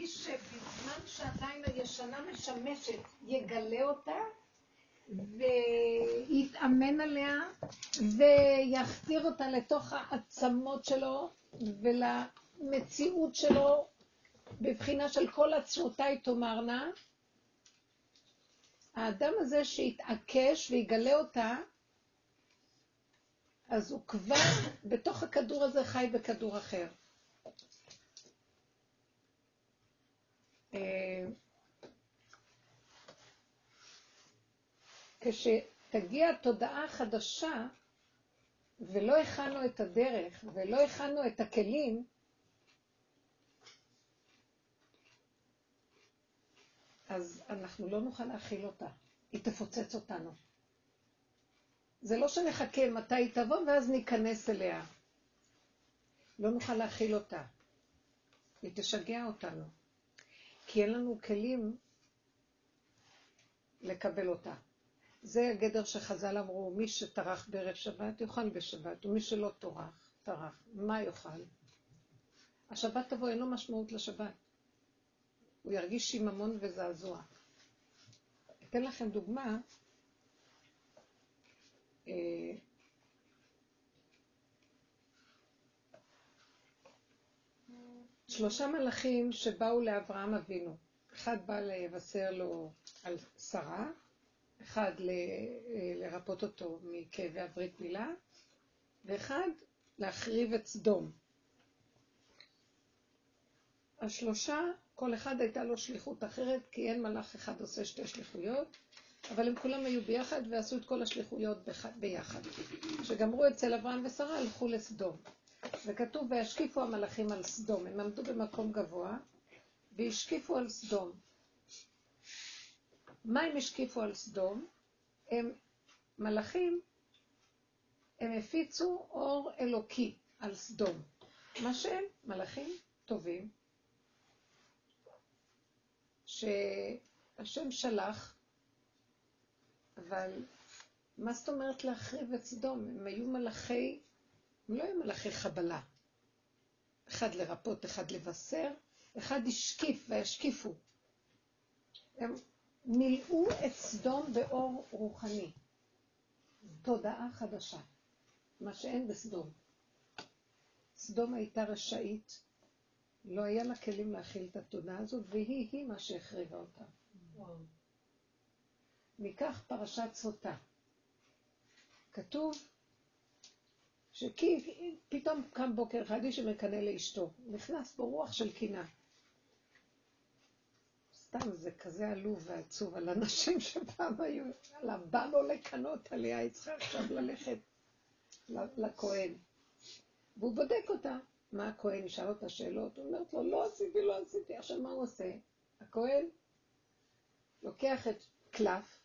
מי שבזמן שעדיין הישנה משמשת, יגלה אותה, ויתאמן עליה, ויחדיר אותה לתוך העצמות שלו, ולמציאות שלו, בבחינה של כל עצמותיי תאמרנה, האדם הזה שיתעקש ויגלה אותה, אז הוא כבר בתוך הכדור הזה חי בכדור אחר. כשתגיע תודעה חדשה, ולא הכנו את הדרך, ולא הכנו את הכלים, אז אנחנו לא נוכל להכיל אותה. היא תפוצץ אותנו. זה לא שנחכה מתי היא תבוא ואז ניכנס אליה. לא נוכל להכיל אותה. היא תשגע אותנו. כי אין לנו כלים לקבל אותה. זה הגדר שחז"ל אמרו, מי שטרח בערב שבת יאכל בשבת, ומי שלא טורח, טרח, מה יאכל? השבת תבוא, אין לו משמעות לשבת. הוא ירגיש שיממון וזעזוע. אתן לכם דוגמה. שלושה מלאכים שבאו לאברהם אבינו. אחד בא לבשר לו על שרה, אחד ל, אה, לרפות אותו מכאבי הברית מילה, ואחד להחריב את סדום. השלושה, כל אחד הייתה לו שליחות אחרת, כי אין מלאך אחד עושה שתי שליחויות, אבל הם כולם היו ביחד ועשו את כל השליחויות ביחד. כשגמרו אצל אברהם ושרה, הלכו לסדום. וכתוב, וישקיפו המלאכים על סדום. הם עמדו במקום גבוה, והשקיפו על סדום. מה הם השקיפו על סדום? הם מלאכים, הם הפיצו אור אלוקי על סדום. מה שהם? מלאכים טובים, שהשם שלח, אבל מה זאת אומרת להחריב את סדום? הם היו מלאכי, הם לא היו מלאכי חבלה. אחד לרפות, אחד לבשר, אחד השקיף וישקיפו. הם מילאו את סדום באור רוחני. תודעה חדשה, מה שאין בסדום. סדום הייתה רשאית, לא היה לה כלים להכיל את התודעה הזאת, והיא-היא מה שהחריבה אותה. ניקח פרשת סוטה. כתוב שכי פתאום קם בוקר אחד איש שמקנא לאשתו, נכנס בו רוח של קינה. סתם זה כזה עלוב ועצוב על אנשים שפעם היו, על הבא לו לקנות עליה, היא צריכה עכשיו ללכת לכהן. והוא בודק אותה. מה הכהן ישאל אותה שאלות? הוא אומרת לו, לא עשיתי, לא עשיתי. עכשיו מה הוא עושה? הכהן לוקח את קלף,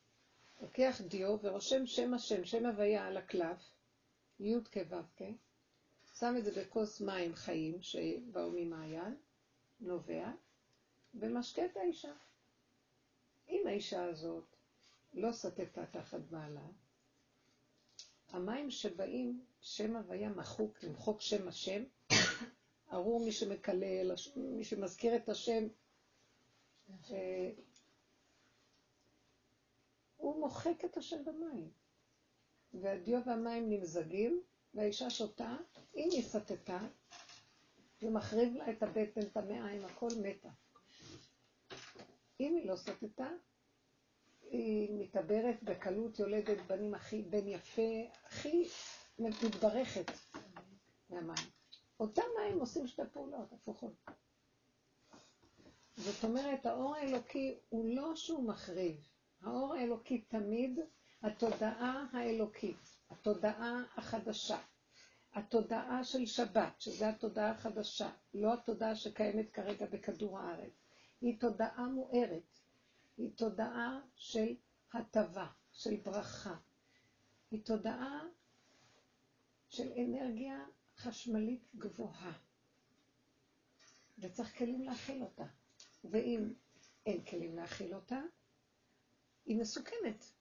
לוקח דיו ורושם שם השם, שם הוויה על הקלף, י' כו' כן? שם את זה בכוס מים חיים שבאו ממעיין, נובע, ומשקה את האישה. אם האישה הזאת לא סטתה תחת בעלה, המים שבאים, שם הוויה מחוק, למחוק שם השם, ארור מי שמקלל, מי שמזכיר את השם, אה, הוא מוחק את השם במים. והדיו והמים נמזגים, והאישה שותה, אם היא סטתה, זה מחריב לה את הבטן, את המעיים, הכל מתה. אם היא לא סטתה, היא מתעברת בקלות, יולדת בנים הכי, בן יפה, הכי מתברכת מהמים. אותם מים עושים שתי פעולות הפוכות. זאת אומרת, האור האלוקי הוא לא שהוא מחריב. האור האלוקי תמיד, התודעה האלוקית, התודעה החדשה, התודעה של שבת, שזו התודעה החדשה, לא התודעה שקיימת כרגע בכדור הארץ. היא תודעה מוארת, היא תודעה של הטבה, של ברכה, היא תודעה של אנרגיה חשמלית גבוהה, וצריך כלים להכיל אותה. ואם אין כלים להכיל אותה, היא מסוכנת.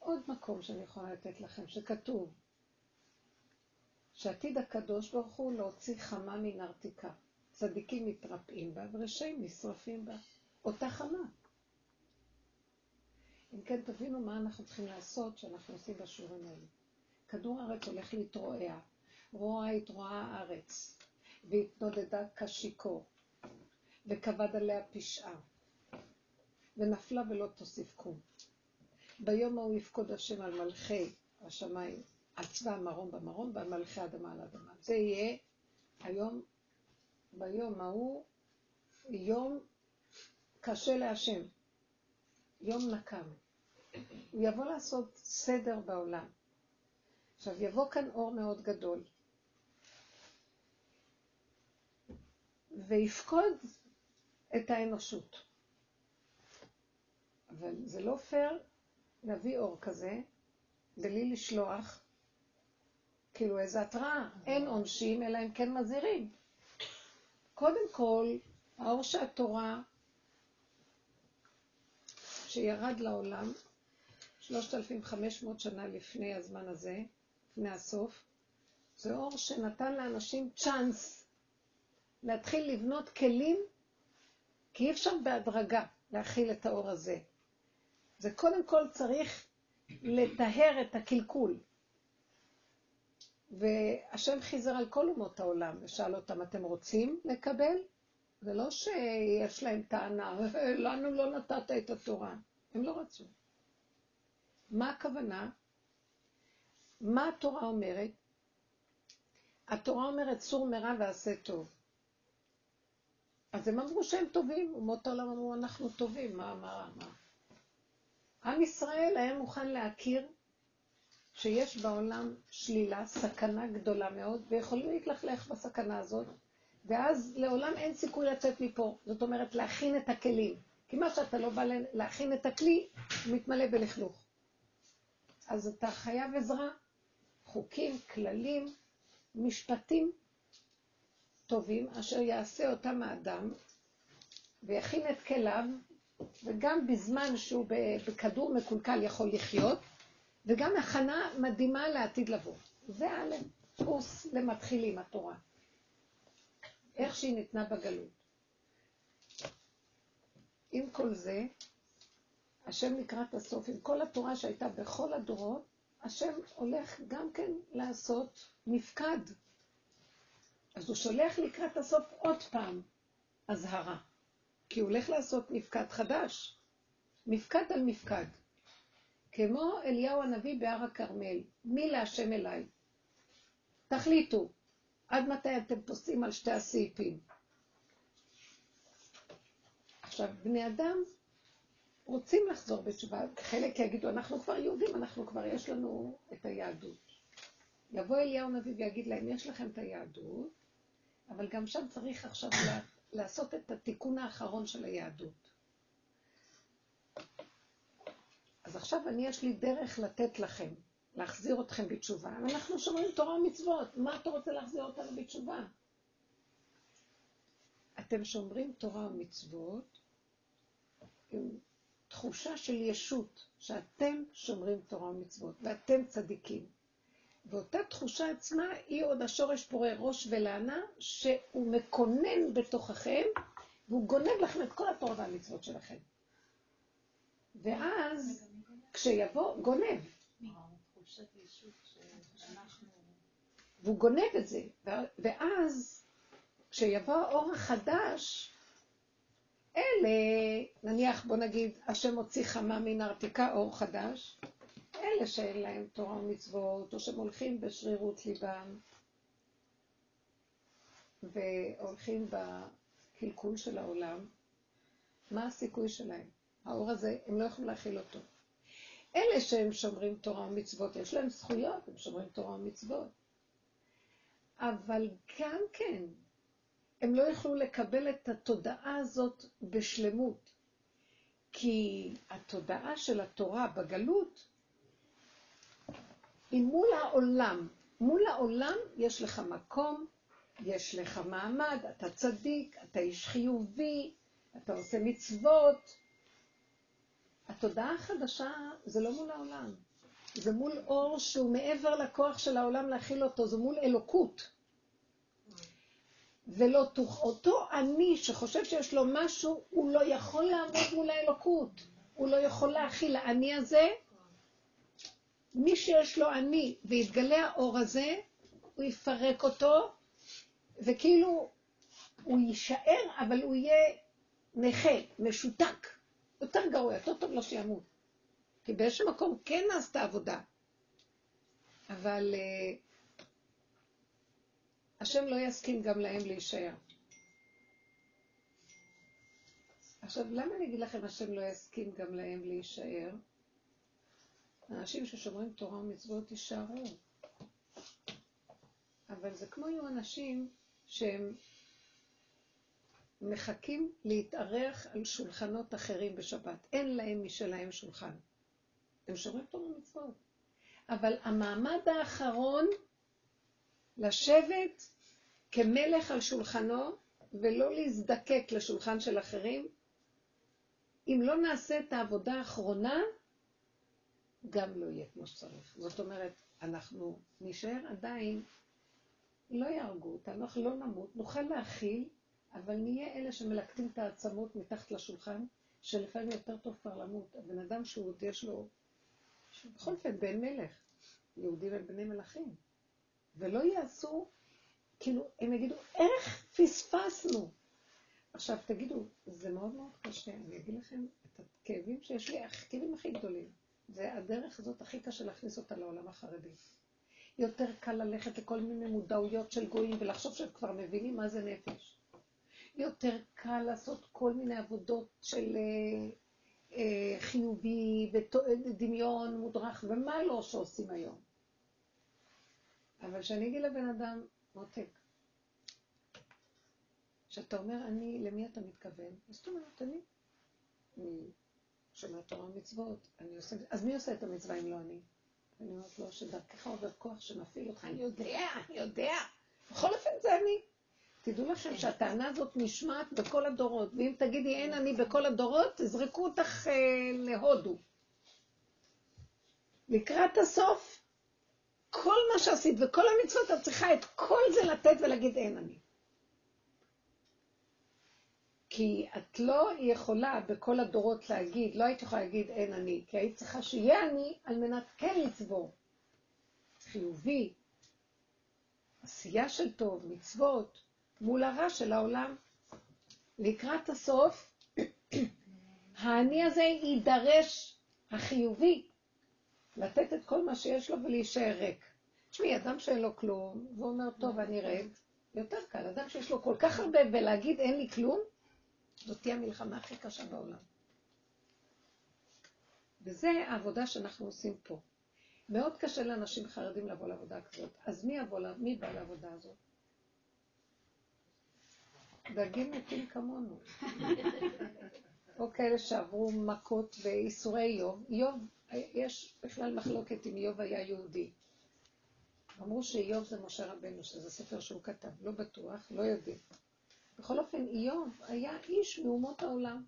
עוד מקום שאני יכולה לתת לכם, שכתוב שעתיד הקדוש ברוך הוא להוציא חמה מנרתיקה. צדיקים מתרפאים בה ורשעים נשרפים בה. אותה חמה. אם כן, תבינו מה אנחנו צריכים לעשות שאנחנו עושים בשיעורים האלה. כדור הארץ הולך להתרועע. רואה התרועה הארץ, והתנודדה כשיכור, וכבד עליה פשעה, ונפלה ולא תוסיף קום. ביום ההוא יפקוד השם על מלכי השמיים, על צבא המרום במרום, ועל מלכי האדמה על האדמה. זה יהיה היום, ביום ההוא, יום קשה להשם, יום נקם. הוא יבוא לעשות סדר בעולם. עכשיו, יבוא כאן אור מאוד גדול. ויפקוד את האנושות. אבל זה לא פייר להביא אור כזה, בלי לשלוח, כאילו איזו התראה. אין עונשים, אלא אם כן מזהירים. קודם כל, האור שהתורה שירד לעולם, 3,500 שנה לפני הזמן הזה, לפני הסוף, זה אור שנתן לאנשים צ'אנס להתחיל לבנות כלים, כי אי אפשר בהדרגה להכיל את האור הזה. זה קודם כל צריך לטהר את הקלקול. והשם חיזר על כל אומות העולם ושאל אותם, אתם רוצים לקבל? זה לא שיש להם טענה, לנו לא נתת את התורה. הם לא רצו. מה הכוונה? מה התורה אומרת? התורה אומרת, סור מרע ועשה טוב. אז הם אמרו שהם טובים, אומות העולם אמרו, אנחנו טובים, מה, מה, מה? עם ישראל היה מוכן להכיר שיש בעולם שלילה, סכנה גדולה מאוד, ויכולים להתלכלך בסכנה הזאת, ואז לעולם אין סיכוי לצאת מפה. זאת אומרת, להכין את הכלים. כי מה שאתה לא בא להכין את הכלי, הוא מתמלא בלכלוך. אז אתה חייב עזרה. חוקים, כללים, משפטים טובים, אשר יעשה אותם האדם, ויכין את כליו, וגם בזמן שהוא בכדור מקולקל יכול לחיות, וגם הכנה מדהימה לעתיד לבוא. זה א', קורס למתחילים, התורה. איך שהיא ניתנה בגלות. עם כל זה, השם לקראת הסוף, עם כל התורה שהייתה בכל הדורות, השם הולך גם כן לעשות מפקד. אז הוא שולח לקראת הסוף עוד פעם אזהרה, כי הוא הולך לעשות מפקד חדש, מפקד על מפקד. כמו אליהו הנביא בהר הכרמל, מי להשם אליי? תחליטו, עד מתי אתם פוסעים על שתי הסעיפים? עכשיו, בני אדם רוצים לחזור בתשובה, חלק יגידו, אנחנו כבר יהודים, אנחנו כבר, יש לנו את היהדות. יבוא אליהו הנביא ויגיד להם, יש לכם את היהדות, אבל גם שם צריך עכשיו לעשות את התיקון האחרון של היהדות. אז עכשיו אני, יש לי דרך לתת לכם, להחזיר אתכם בתשובה. אנחנו שומעים תורה ומצוות, מה אתה רוצה להחזיר אותנו בתשובה? אתם שומרים תורה ומצוות עם תחושה של ישות, שאתם שומרים תורה ומצוות, ואתם צדיקים. ואותה תחושה עצמה היא עוד השורש פורה ראש ולענה, שהוא מקונן בתוככם, והוא גונב לכם את כל התורה והמצוות שלכם. ואז, כשיבוא, גונב. והוא גונב את זה. ואז, כשיבוא האור החדש, אלה, נניח, בוא נגיד, השם הוציא חמה מן הארתיקה, אור חדש, אלה שאין להם תורה ומצוות, או שהם הולכים בשרירות ליבם, והולכים בקלקול של העולם, מה הסיכוי שלהם? האור הזה, הם לא יכולים להכיל אותו. אלה שהם שומרים תורה ומצוות, יש להם זכויות, הם שומרים תורה ומצוות. אבל גם כן, הם לא יכלו לקבל את התודעה הזאת בשלמות. כי התודעה של התורה בגלות היא מול העולם. מול העולם יש לך מקום, יש לך מעמד, אתה צדיק, אתה איש חיובי, אתה עושה מצוות. התודעה החדשה זה לא מול העולם, זה מול אור שהוא מעבר לכוח של העולם להכיל אותו, זה מול אלוקות. ולא תוך... אותו אני שחושב שיש לו משהו, הוא לא יכול לעמוד מול האלוקות. הוא לא יכול להכיל. האני הזה, מי שיש לו אני ויתגלה האור הזה, הוא יפרק אותו, וכאילו הוא יישאר, אבל הוא יהיה נכה, משותק. יותר גרוע, יותר טוב לו שימות. כי באיזשהו מקום כן נעשתה עבודה. אבל uh, השם לא יסכים גם להם להישאר. עכשיו, למה אני אגיד לכם השם לא יסכים גם להם להישאר? אנשים ששומרים תורה ומצוות יישארו. אבל זה כמו יהיו אנשים שהם מחכים להתארח על שולחנות אחרים בשבת. אין להם משלהם שולחן. הם שומרים תורה ומצוות. אבל המעמד האחרון, לשבת כמלך על שולחנו, ולא להזדקק לשולחן של אחרים, אם לא נעשה את העבודה האחרונה, גם לא יהיה כמו שצריך. זאת אומרת, אנחנו נשאר עדיין, לא יהרגו אותנו, אנחנו לא נמות, נוכל להכיל, אבל נהיה אלה שמלקטים את העצמות מתחת לשולחן, שלפעמים יותר טוב כבר למות. הבן אדם שהוא עוד יש לו, בכל אופן, בן מלך, יהודים הם בני מלכים, ולא יעשו, כאילו, הם יגידו, איך פספסנו? עכשיו תגידו, זה מאוד מאוד קשה, אני אגיד לכם את הכאבים שיש לי, הכאבים הכי גדולים. זה הדרך הזאת הכי קשה להכניס אותה לעולם החרדי. יותר קל ללכת לכל מיני מודעויות של גויים ולחשוב שהם כבר מבינים מה זה נפש. יותר קל לעשות כל מיני עבודות של אה, אה, חיובי ודמיון מודרך ומה לא שעושים היום. אבל כשאני אגיד לבן אדם, מותק, כשאתה אומר אני, למי אתה מתכוון? זאת אומרת, אני. אני שומר תורה ומצוות, אני עושה... אז מי עושה את המצווה אם לא אני? אני אומרת לו שדרכך עובר כוח שמפעיל אותך, אני יודע, אני יודע. בכל אופן זה אני. תדעו לכם שהטענה הזאת נשמעת בכל הדורות, ואם תגידי אין אני בכל הדורות, תזרקו אותך אה, להודו. לקראת הסוף, כל מה שעשית וכל המצוות, את צריכה את כל זה לתת ולהגיד אין אני. כי את לא יכולה בכל הדורות להגיד, לא היית יכולה להגיד אין אני, כי היית צריכה שיהיה אני על מנת כן לצבור. חיובי, עשייה של טוב, מצוות, מול הרע של העולם. לקראת הסוף, האני הזה יידרש, החיובי, לתת את כל מה שיש לו ולהישאר ריק. תשמעי, אדם שאין לו כלום, והוא אומר, טוב, אני ריק, יותר קל. אדם שיש לו כל כך הרבה ולהגיד אין לי כלום, זאת תהיה המלחמה הכי קשה בעולם. וזה העבודה שאנחנו עושים פה. מאוד קשה לאנשים חרדים לבוא לעבודה כזאת. אז מי, יבוא, מי בא לעבודה הזאת? דגים מתים כמונו. או כאלה שעברו מכות ואיסורי איוב. איוב, יש בכלל מחלוקת אם איוב היה יהודי. אמרו שאיוב זה משה רבנו, שזה ספר שהוא כתב, לא בטוח, לא יודעים. בכל אופן, איוב היה איש מאומות העולם.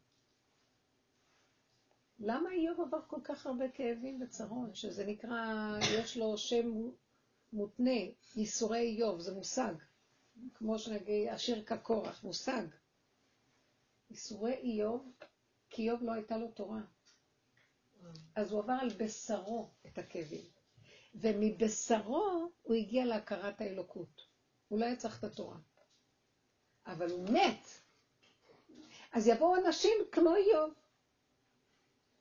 למה איוב עבר כל כך הרבה כאבים וצרות, שזה נקרא, יש לו שם מותנה, ייסורי איוב, זה מושג. כמו שנגיד, השיר כקורח, מושג. ייסורי איוב, כי איוב לא הייתה לו תורה. אז הוא עבר על בשרו את הכאבים. ומבשרו הוא הגיע להכרת האלוקות. הוא לא היה צריך את התורה. אבל הוא מת. אז יבואו אנשים כמו איוב,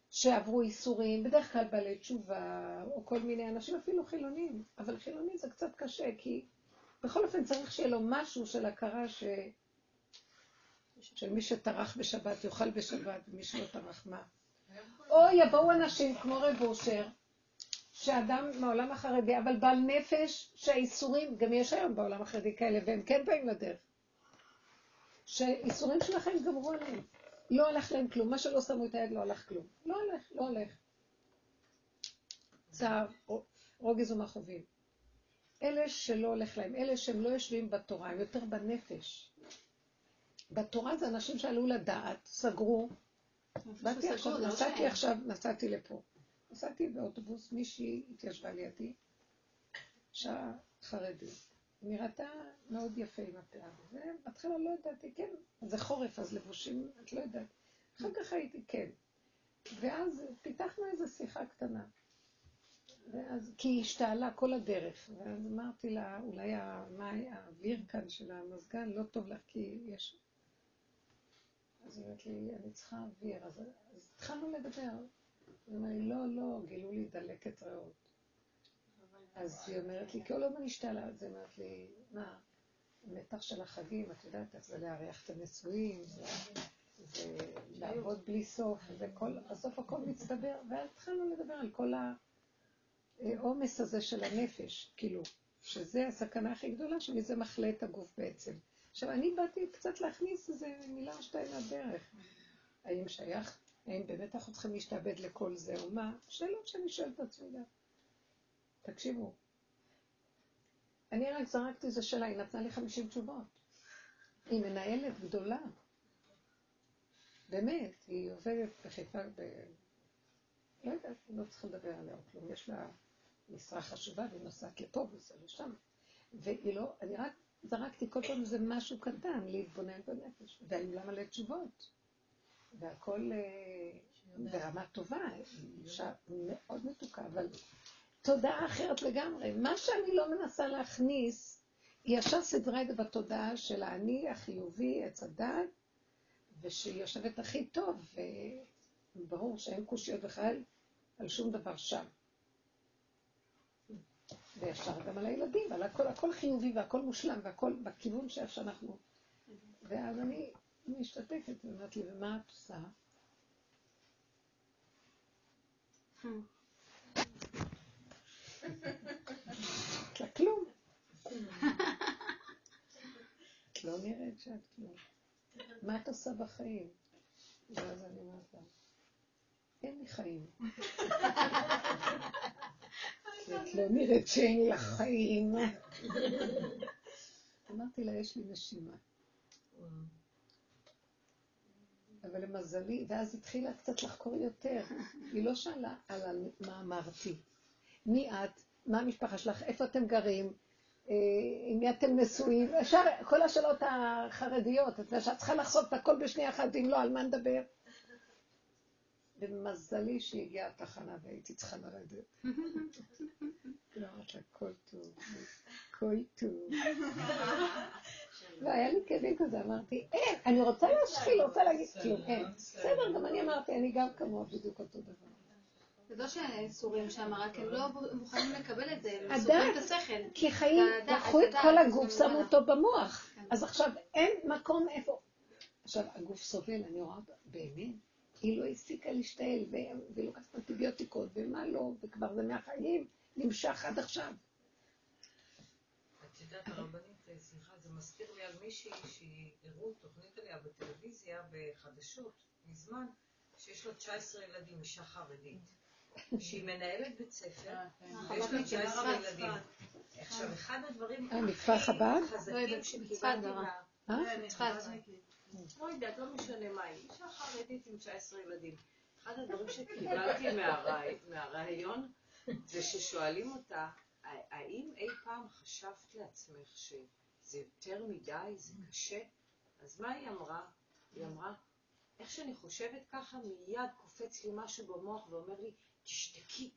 שעברו איסורים, בדרך כלל בעלי תשובה, או כל מיני אנשים, אפילו חילונים. אבל חילונים זה קצת קשה, כי בכל אופן צריך שיהיה לו משהו של הכרה ש... של מי שטרח בשבת יאכל בשבת, ומי שלא טרח מה. או יבואו אנשים כמו רב אושר, שאדם מהעולם החרדי, אבל בעל נפש שהאיסורים, גם יש היום בעולם החרדי כאלה, והם כן באים לדרך. שהאיסורים שלכם גמרו עליהם. לא הלך להם כלום, מה שלא שמו את היד לא הלך כלום. לא הולך, לא הולך. צער, רוגז ומכאובים. אלה שלא הולך להם, אלה שהם לא יושבים בתורה, הם יותר בנפש. בתורה זה אנשים שעלו לדעת, סגרו. באתי עכשיו, לא נסעתי עכשיו, נסעתי לפה. נסעתי באוטובוס, מישהי התיישבה לידי, שעה חרדית. נראתה מאוד יפה עם הפאה. ובהתחלה לא ידעתי, כן, זה חורף, אז לבושים, את לא יודעת. אחר כך הייתי, כן. ואז פיתחנו איזו שיחה קטנה. ואז, כי היא השתעלה כל הדרך, ואז אמרתי לה, אולי האוויר כאן של המזגן לא טוב לך, כי יש... אז היא אומרת לי, אני צריכה אוויר. אז, אז התחלנו לדבר. היא אומרת לי, לא, לא, גילו לי דלקת ריאות. אז היא אומרת לי, כל הזמן אני השתעלה, אז היא אומרת לי, מה, מתח של החגים, את יודעת איך זה לארח את הנשואים, זה לעבוד בלי סוף, וכל, בסוף הכל מצטבר, ואז התחלנו לדבר על כל העומס הזה של הנפש, כאילו, שזה הסכנה הכי גדולה, שמזה מחלה את הגוף בעצם. עכשיו, אני באתי קצת להכניס איזה מילה או שתיים מהדרך. האם שייך, האם באמת אנחנו צריכים להשתעבד לכל זה או מה? שאלות שאני שואלת את עצמי גם. תקשיבו, אני רק זרקתי איזה שאלה, היא נתנה לי 50 תשובות. היא מנהלת גדולה. באמת, היא עובדת בחיפה ב... לא יודעת, לא צריכה לדבר עליה או כלום. יש לה משרה חשובה והיא נוסעת לפה וזה לשם. והיא לא, אני רק זרקתי כל פעם איזה משהו קטן, להתבונן בנפש. והיו לה מלא תשובות. והכל אה, ברמה טובה, אישה מאוד מתוקה, אבל תודעה אחרת לגמרי. מה שאני לא מנסה להכניס, היא ישר סידרה את זה בתודעה של האני החיובי, עץ הדת, ושהיא יושבת הכי טוב, וברור שאין קושיות בכלל על שום דבר שם. וישר גם על הילדים, ועל הכל, הכל חיובי והכל מושלם, והכל בכיוון שאיך שאנחנו... ואז אני משתתפת, ואומרת לי, ומה את עושה? את לה כלום. את לא נראית שאת כלום. מה את עושה בחיים? ואז אני אומרת לה, אין לי חיים. את לא נראית שאין לך חיים. אמרתי לה, יש לי נשימה. אבל למזלי, ואז התחילה קצת לחקור יותר. היא לא שאלה על מה אמרתי. מי את? מה המשפחה שלך? איפה אתם גרים? אה, עם מי אתם נשואים? אפשר, כל השאלות החרדיות, את יודעת שאת צריכה לחשוף את הכל בשנייה אחת, אם לא, על מה נדבר? ומזלי שהגיעה התחנה והייתי צריכה לרדת. אמרת לה, כל טוב, כל טוב. והיה לי כאבים כזה, אמרתי, אין, אני רוצה להשחיל, רוצה להגיד כלום, אין. בסדר, גם אני אמרתי, אני גם כמוה בדיוק אותו דבר. זה לא שאין סורים שם, רק הם לא מוכנים לקבל את זה, הם סורים את השכל. כי חיים, לקחו את כל הגוף, שמו אותו במוח. כן. אז עכשיו אין מקום איפה... עכשיו, הגוף סובל, אני רואה באמת, היא לא הפסיקה להשתעל, והיא לוקחת אנטיביוטיקות, ומה לא, וכבר זה מהחיים נמשך עד עכשיו. את יודעת, הרבנית, סליחה, זה מזכיר לי על מישהי שהראו תוכנית עליה בטלוויזיה, בחדשות, מזמן, שיש לה 19 ילדים, אישה חרדית. שהיא מנהלת בית ספר, אה, כן. ויש לה 19 ילדים. עכשיו, אחד הדברים הכי חזקים לא, שקיבלתי מה... לא יודעת, לא משנה מה היא. אישה חרדית עם 19 ילדים. אחד הדברים שקיבלתי מהרעיון זה ששואלים אותה, האם אי פעם חשבת לעצמך שזה יותר מדי, זה קשה? אז מה היא אמרה? היא אמרה, איך שאני חושבת ככה, מיד קופץ לי משהו במוח ואומר לי, תשתקי,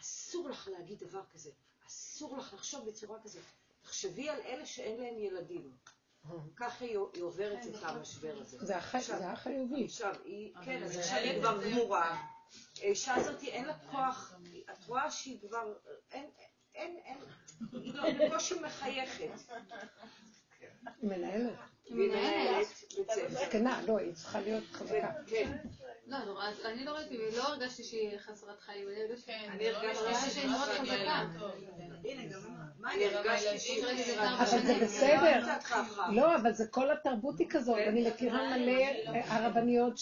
אסור לך להגיד דבר כזה, אסור לך לחשוב בצורה כזאת. תחשבי על אלה שאין להם ילדים. ככה היא עוברת את המשבר הזה. זה החיובי. עכשיו, היא, כן, אז עכשיו היא כבר גמורה. האישה הזאת אין לה כוח, את רואה שהיא כבר, אין, אין, אין, היא לא בקושי מחייכת. מנהלת. מנהלת. זקנה, לא, היא צריכה להיות חזקה. כן. לא, אני לא ראיתי, לא הרגשתי שהיא חסרת חיים, אני הרגשתי כן, לא שהיא מאוד חזקה. אני הרגשתי שהיא אבל זה בסדר. לא, אבל זה כל התרבות היא כזאת. כן. אני מכירה מלא הרבניות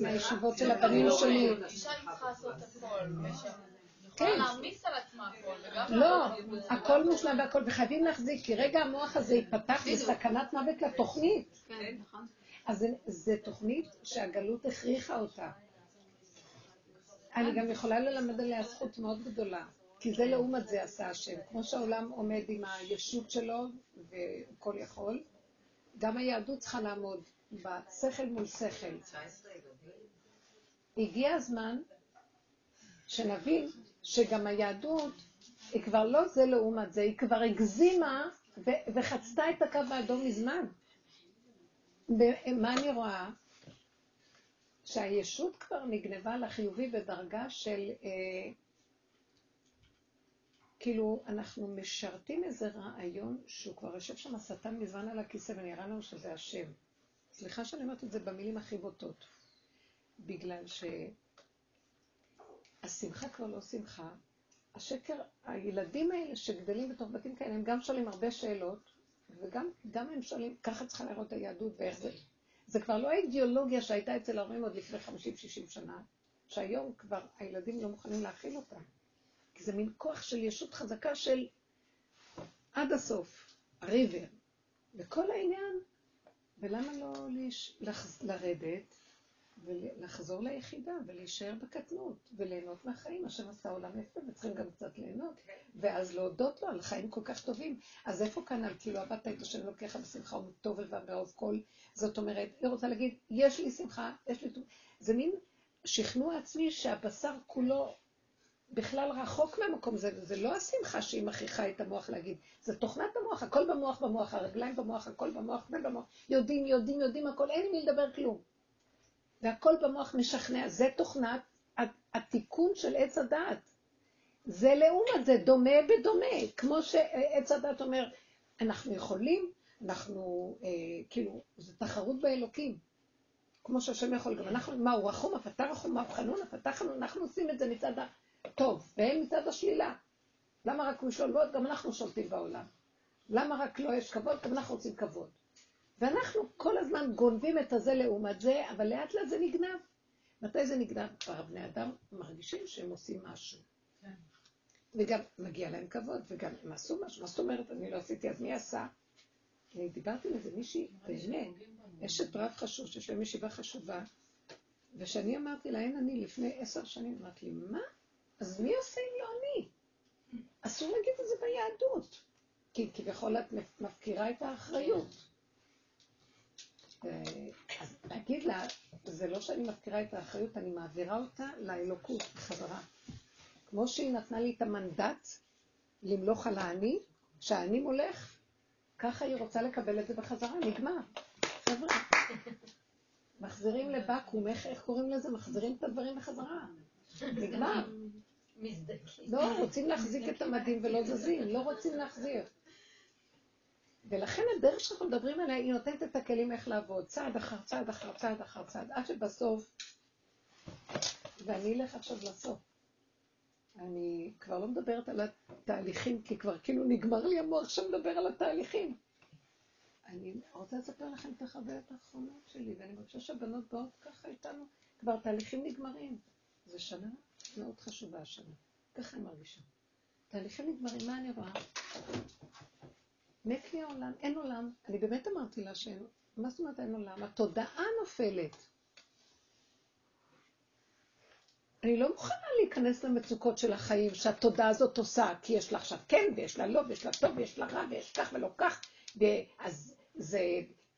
מהישיבות של הבנים שלי. אישה צריכה לעשות הכל. כן. להעמיס על עצמה הכל. לא, הכל מושלם והכל, וחייבים להחזיק, כי רגע המוח הזה ייפתח בסכנת מוות לתוכנית. כן, נכון. אז זו תוכנית שהגלות הכריחה אותה. אני גם יכולה ללמד עליה זכות מאוד גדולה. כי זה לעומת זה עשה השם. כמו שהעולם עומד עם הישות שלו וכל יכול, גם היהדות צריכה לעמוד בשכל מול שכל. הגיע הזמן שנבין שגם היהדות היא כבר לא זה לעומת זה, היא כבר הגזימה וחצתה את הקו האדום מזמן. מה אני רואה? שהישות כבר נגנבה לחיובי בדרגה של, אה, כאילו, אנחנו משרתים איזה רעיון שהוא כבר יושב שם השטן מזמן על הכיסא ונראה לנו שזה השם. סליחה שאני אומרת את זה במילים הכי בוטות. בגלל שהשמחה כבר לא שמחה. השקר, הילדים האלה שגדלים בתוך בתים כאלה, הם גם שואלים הרבה שאלות, וגם הם שואלים, ככה צריכה לראות היהדות ואיך זה. זה כבר לא האידיאולוגיה שהייתה אצל ההורים עוד לפני 50-60 שנה, שהיום כבר הילדים לא מוכנים להכיל אותה. כי זה מין כוח של ישות חזקה של עד הסוף, הריבר. וכל העניין, ולמה לא לש... לרדת ולחזור ליחידה ולהישאר בקטנות וליהנות מהחיים. השם עשה עולם יפה וצריכים גם קצת ליהנות. ואז להודות לו על חיים כל כך טובים. אז איפה כאן על כאילו עבדת את השם לוקח בשמחה ובטוב ובעוז כל? זאת אומרת, היא רוצה להגיד, יש לי שמחה, יש לי טוב. זה מין שכנוע עצמי שהבשר כולו בכלל רחוק מהמקום, זה, זה לא השמחה שהיא מכריחה את המוח להגיד, זה תוכנת המוח, הכל במוח במוח, הרגליים במוח, הכל במוח ובמוח, יודעים, יודעים, יודעים הכל, אין עם מי לדבר כלום. והכל במוח משכנע, זה תוכנת התיקון של עץ הדעת. זה לעומת זה, דומה בדומה, כמו שעץ הדעת אומר, אנחנו יכולים, אנחנו, אה, כאילו, זה תחרות באלוקים. כמו שהשם יכול, גם אנחנו, מה הוא רחום, הפתח רחום, מה הוא חנון, הפתח חנון, אנחנו עושים את זה מצד הטוב, והם מצד השלילה. למה רק הוא שולט? גם אנחנו שולטים בעולם. למה רק לא יש כבוד? גם אנחנו רוצים כבוד. ואנחנו כל הזמן גונבים את הזה לעומת זה, אבל לאט לאט זה נגנב. מתי זה נגנב? כבר בני אדם מרגישים שהם עושים משהו. כן. וגם מגיע להם כבוד, וגם הם עשו משהו. מה זאת אומרת, אני לא עשיתי, אז מי עשה? אני דיברתי עם איזה מישהי, באמת, אשת רב חשוב, שיש להם ישיבה חשובה, וכשאני אמרתי לה, אין אני, לפני עשר שנים, אמרתי לי, מה? אז מי עושה אם לא אני? אסור להגיד את זה ביהדות, כי כביכול את מפקירה את האחריות. אז להגיד לה, זה לא שאני מפקירה את האחריות, אני מעבירה אותה לאלוקות בחזרה. כמו שהיא נתנה לי את המנדט למלוך על האני, שהאני מולך, ככה היא רוצה לקבל את זה בחזרה, נגמר. חבר'ה, מחזירים לבקו"ם, איך, איך קוראים לזה? מחזירים את הדברים בחזרה. נגמר. לא, רוצים להחזיק את המדים ולא זזים, לא רוצים להחזיר. ולכן הדרך שאנחנו מדברים עליה, היא נותנת את הכלים איך לעבוד, צעד אחר צעד אחר צעד אחר צעד, עד שבסוף, ואני אלך עכשיו לסוף. אני כבר לא מדברת על התהליכים, כי כבר כאילו נגמר לי המוח שמדבר על התהליכים. אני רוצה לספר לכם את החוויות האחרונות שלי, ואני חושבת שהבנות באות ככה איתנו, כבר תהליכים נגמרים. זו שנה מאוד חשובה השנה, ככה אני מרגישה. תהליכים נגמרים, מה אני רואה? מת לי העולם, אין עולם. אני באמת אמרתי לה שאין, מה זאת אומרת אין עולם? התודעה נופלת. אני לא מוכנה להיכנס למצוקות של החיים שהתודעה הזאת עושה, כי יש לה עכשיו כן, ויש לה לא, ויש לה טוב, ויש לה רע, ויש כך ולא כך, ואז זה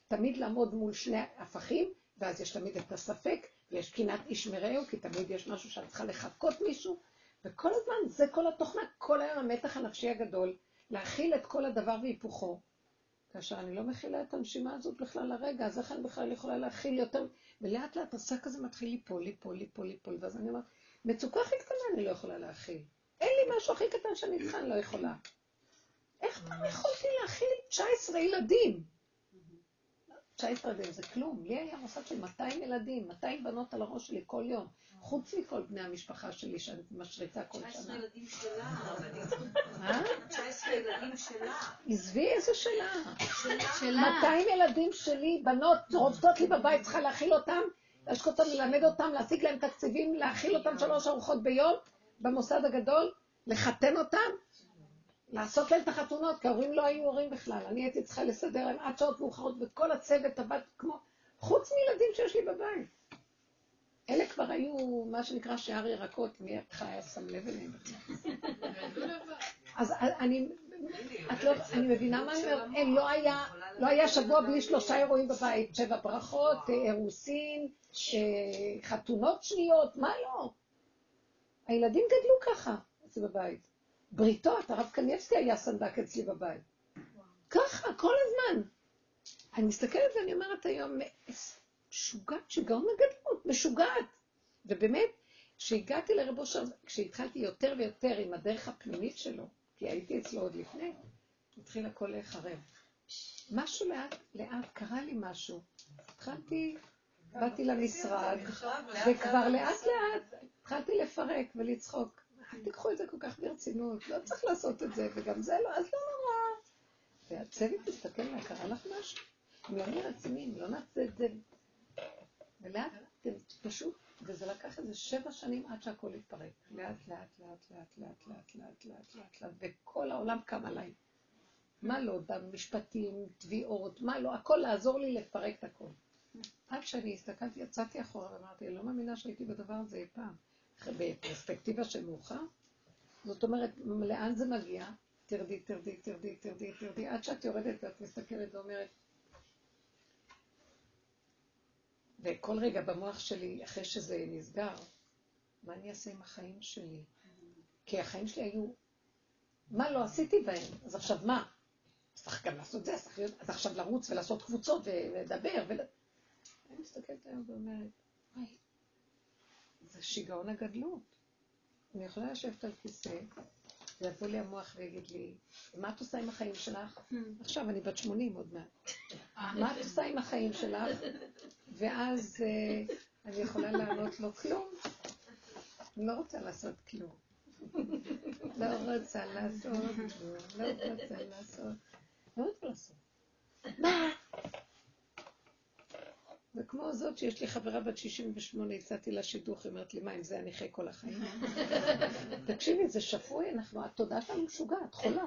תמיד לעמוד מול שני הפכים, ואז יש תמיד את הספק, ויש קנאת איש מרעהו, כי תמיד יש משהו שאת צריכה לחכות מישהו, וכל הזמן, זה כל התוכנה, כל היום המתח הנפשי הגדול, להכיל את כל הדבר והיפוכו. כאשר אני לא מכילה את הנשימה הזאת בכלל לרגע, אז איך אני בכלל יכולה להכיל יותר? ולאט לאט השק הזה מתחיל ליפול, ליפול, ליפול, ליפול, ואז אני אומרת, מצוקה הכי קטנה אני לא יכולה להכיל. אין לי משהו הכי קטן שאני צריכה, אני לא יכולה. איך פעם יכולתי להכיל 19 ילדים? 19 ילדים זה כלום. לי היה מוסד של 200 ילדים, 200 בנות על הראש שלי כל יום. חוץ מכל בני המשפחה שלי שאני משריצה כל שנה. 19 ילדים שלה. מה? 19 ילדים שלה. עזבי איזה שלה. שלה. 200 ילדים שלי, בנות רובצות לי בבית, צריכה להאכיל אותם, להשקות אותם, ללמד אותם, להשיג להם תקציבים, להאכיל אותם שלוש ארוחות ביום במוסד הגדול, לחתן אותם, לעשות להם את החתונות, כי ההורים לא היו הורים בכלל. אני הייתי צריכה לסדר להם עד שעות מאוחרות, וכל הצוות עבד כמו... חוץ מילדים שיש לי בבית. אלה כבר היו, מה שנקרא שער ירקות, מי היה שם לב אליהם. אז אני, את לא, אני מבינה מה אני אומרת, לא היה, לא היה שבוע בלי שלושה אירועים בבית, שבע ברכות, אירוסין, חתונות שניות, מה לא? הילדים גדלו ככה אצלי בבית. בריתות, הרב קניאבסקי היה סנדק אצלי בבית. ככה, כל הזמן. אני מסתכלת ואני אומרת היום, משוגעת, שיגעון הגדלות, משוגעת. ובאמת, כשהגעתי לרב אושר, כשהתחלתי יותר ויותר עם הדרך הפנימית שלו, כי הייתי אצלו עוד לפני, התחיל הכל להיחרב. משהו לאט, לאט, קרה לי משהו. התחלתי, באתי למשרד, וכבר לאט לאט התחלתי לפרק ולצחוק. אל תיקחו את זה כל כך ברצינות, לא צריך לעשות את זה, וגם זה לא, אז לא נורא. והצוות מסתכל מה קרה לך משהו? אם לא רציניים, לא נעשה את זה. ולאט, פשוט, וזה לקח איזה שבע שנים עד שהכל התפרק. לאט, לאט, לאט, לאט, לאט, לאט, לאט, לאט, לאט, לאט, וכל העולם קם עליי. מה לא, דם משפטים, תביעות, מה לא, הכל לעזור לי לפרק את הכל. עד שאני הסתכלתי, יצאתי אחורה ואמרתי, לא מאמינה שהייתי בדבר הזה אי פעם. בפרספקטיבה של מאוחר. זאת אומרת, לאן זה מגיע? תרדי, תרדי, תרדי, תרדי, תרדי, עד שאת יורדת ואת מסתכלת ואומרת, וכל רגע במוח שלי, אחרי שזה נסגר, מה אני אעשה עם החיים שלי? כי החיים שלי היו, מה לא עשיתי בהם? אז עכשיו מה? צריך גם לעשות זה, צריך להיות, אז עכשיו לרוץ ולעשות קבוצות ולדבר. ול... אני מסתכלת היום ואומרת, וואי, זה שיגעון הגדלות. אני יכולה לשבת על כיסא, ויבוא לי המוח ויגיד לי, מה את עושה עם החיים שלך? עכשיו, אני בת 80 עוד מעט. מה את עושה עם החיים שלך? ואז uh, אני יכולה לענות לו כלום. אני לא רוצה לעשות כלום. לא רוצה לעשות כלום, לא רוצה לעשות. לא רוצה לעשות. מה? זה כמו זאת שיש לי חברה בת 68, הצעתי לה שידוך, היא אומרת לי, מה, עם זה אני חי כל החיים? תקשיבי, זה שפוי, אנחנו, התודעה שלנו משוגעת, חולה.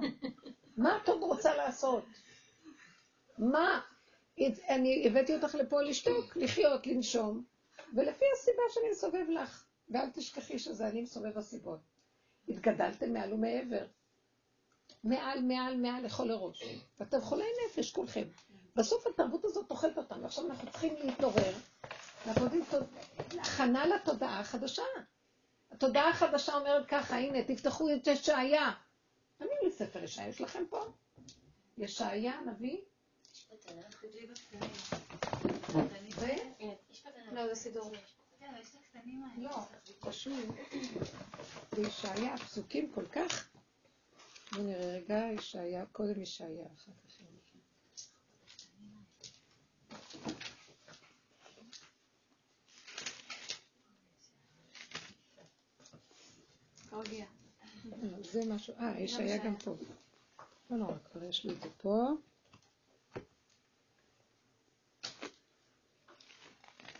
מה את עוד רוצה לעשות? מה? אני הבאתי אותך לפה לשתוק, לחיות, לנשום, ולפי הסיבה שאני מסובב לך, ואל תשכחי שזה אני מסובב הסיבות. התגדלתם מעל ומעבר. מעל, מעל, מעל לכל הראש. ואתם חולי נפש כולכם. בסוף התרבות הזאת אוכלת אותנו. עכשיו אנחנו צריכים להתעורר, לעבוד עם הכנה לתודעה החדשה. התודעה החדשה אומרת ככה, הנה, תפתחו את ישעיה. אני לי ספר ישעיה, יש לכם פה? ישעיה, נביא? לא, זה סידור. לא, קשור. בישעיה, הפסוקים כל כך... בואו נראה רגע, ישעיה, קודם ישעיה, אחר כך. זה משהו, אה, יש היה גם פה. לא נורא, כבר יש לי את זה פה.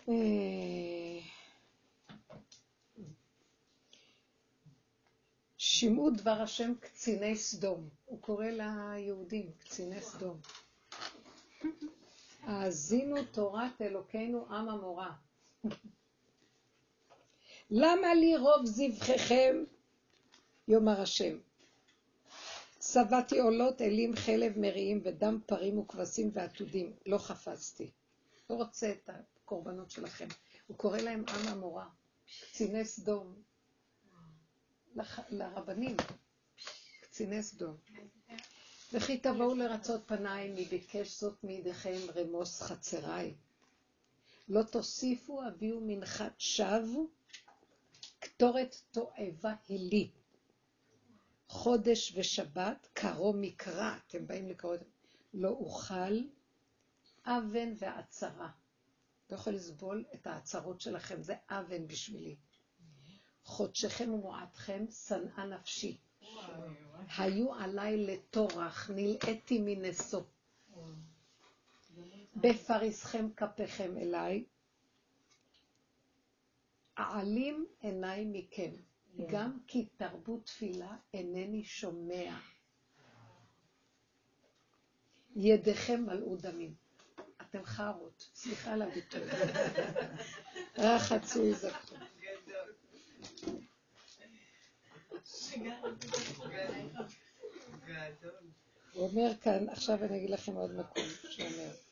אה, שמעו דבר השם קציני סדום. הוא קורא ליהודים קציני סדום. האזינו תורת אלוקינו עם המורה. למה לי רוב זבחיכם יאמר השם. צבעתי עולות, אלים, חלב, מריעים ודם פרים וכבשים ועתודים. לא חפצתי. לא רוצה את הקורבנות שלכם. הוא קורא להם עם המורה, קציני סדום. לח... לרבנים, קציני סדום. וכי תבואו לרצות פניי, מי ביקש זאת מידיכם רמוס חצריי. לא תוסיפו, הביאו מנחת שווא, קטורת תועבה היא לי. חודש ושבת, קרו מקרא, אתם באים לקרוא את זה, לא אוכל, אבן ועצרה. לא יכול לסבול את ההצהרות שלכם, זה אבן בשבילי. חודשכם ומועדכם, שנאה נפשי. היו עליי לטורח, נלאיתי מנשוא. בפריסכם כפיכם אליי, אעלים עיניי מכם. גם כי תרבו תפילה אינני שומע. ידיכם מלאו דמים. אתם חארות, סליחה על הביטוי. רחצו יזכו. הוא אומר כאן, עכשיו אני אגיד לכם עוד מקום שאומר.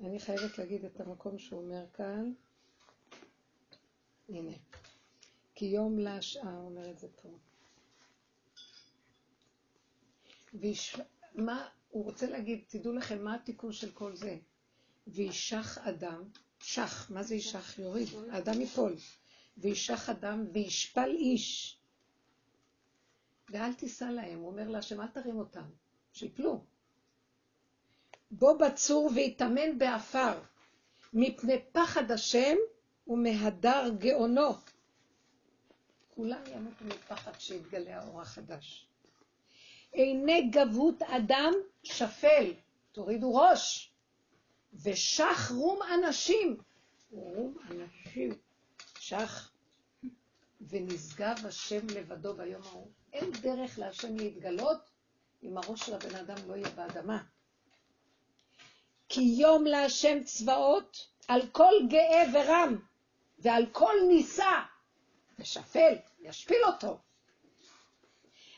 אני חייבת להגיד את המקום שהוא אומר כאן. הנה. כי יום להשעה, הוא אומר את זה פה. ויש... מה הוא רוצה להגיד, תדעו לכם מה התיקון של כל זה. וישח אדם, שח, מה זה יישח? יוריד, האדם ייפול. וישח אדם וישפל איש. ואל תישא להם, הוא אומר לה, שמה תרים אותם? שיפלו. בו בצור ויטמן באפר, מפני פחד השם ומהדר גאונו. כולם ימותו מפחד שיתגלה האור החדש. עיני גבות אדם שפל, תורידו ראש, ושח רום אנשים, רום אנשים, שח, ונשגב השם לבדו ביום ההוא. אין דרך להשם להתגלות אם הראש של הבן אדם לא יהיה באדמה. כי יום להשם צבאות על כל גאה ורם ועל כל נישא ושפל, ישפיל אותו.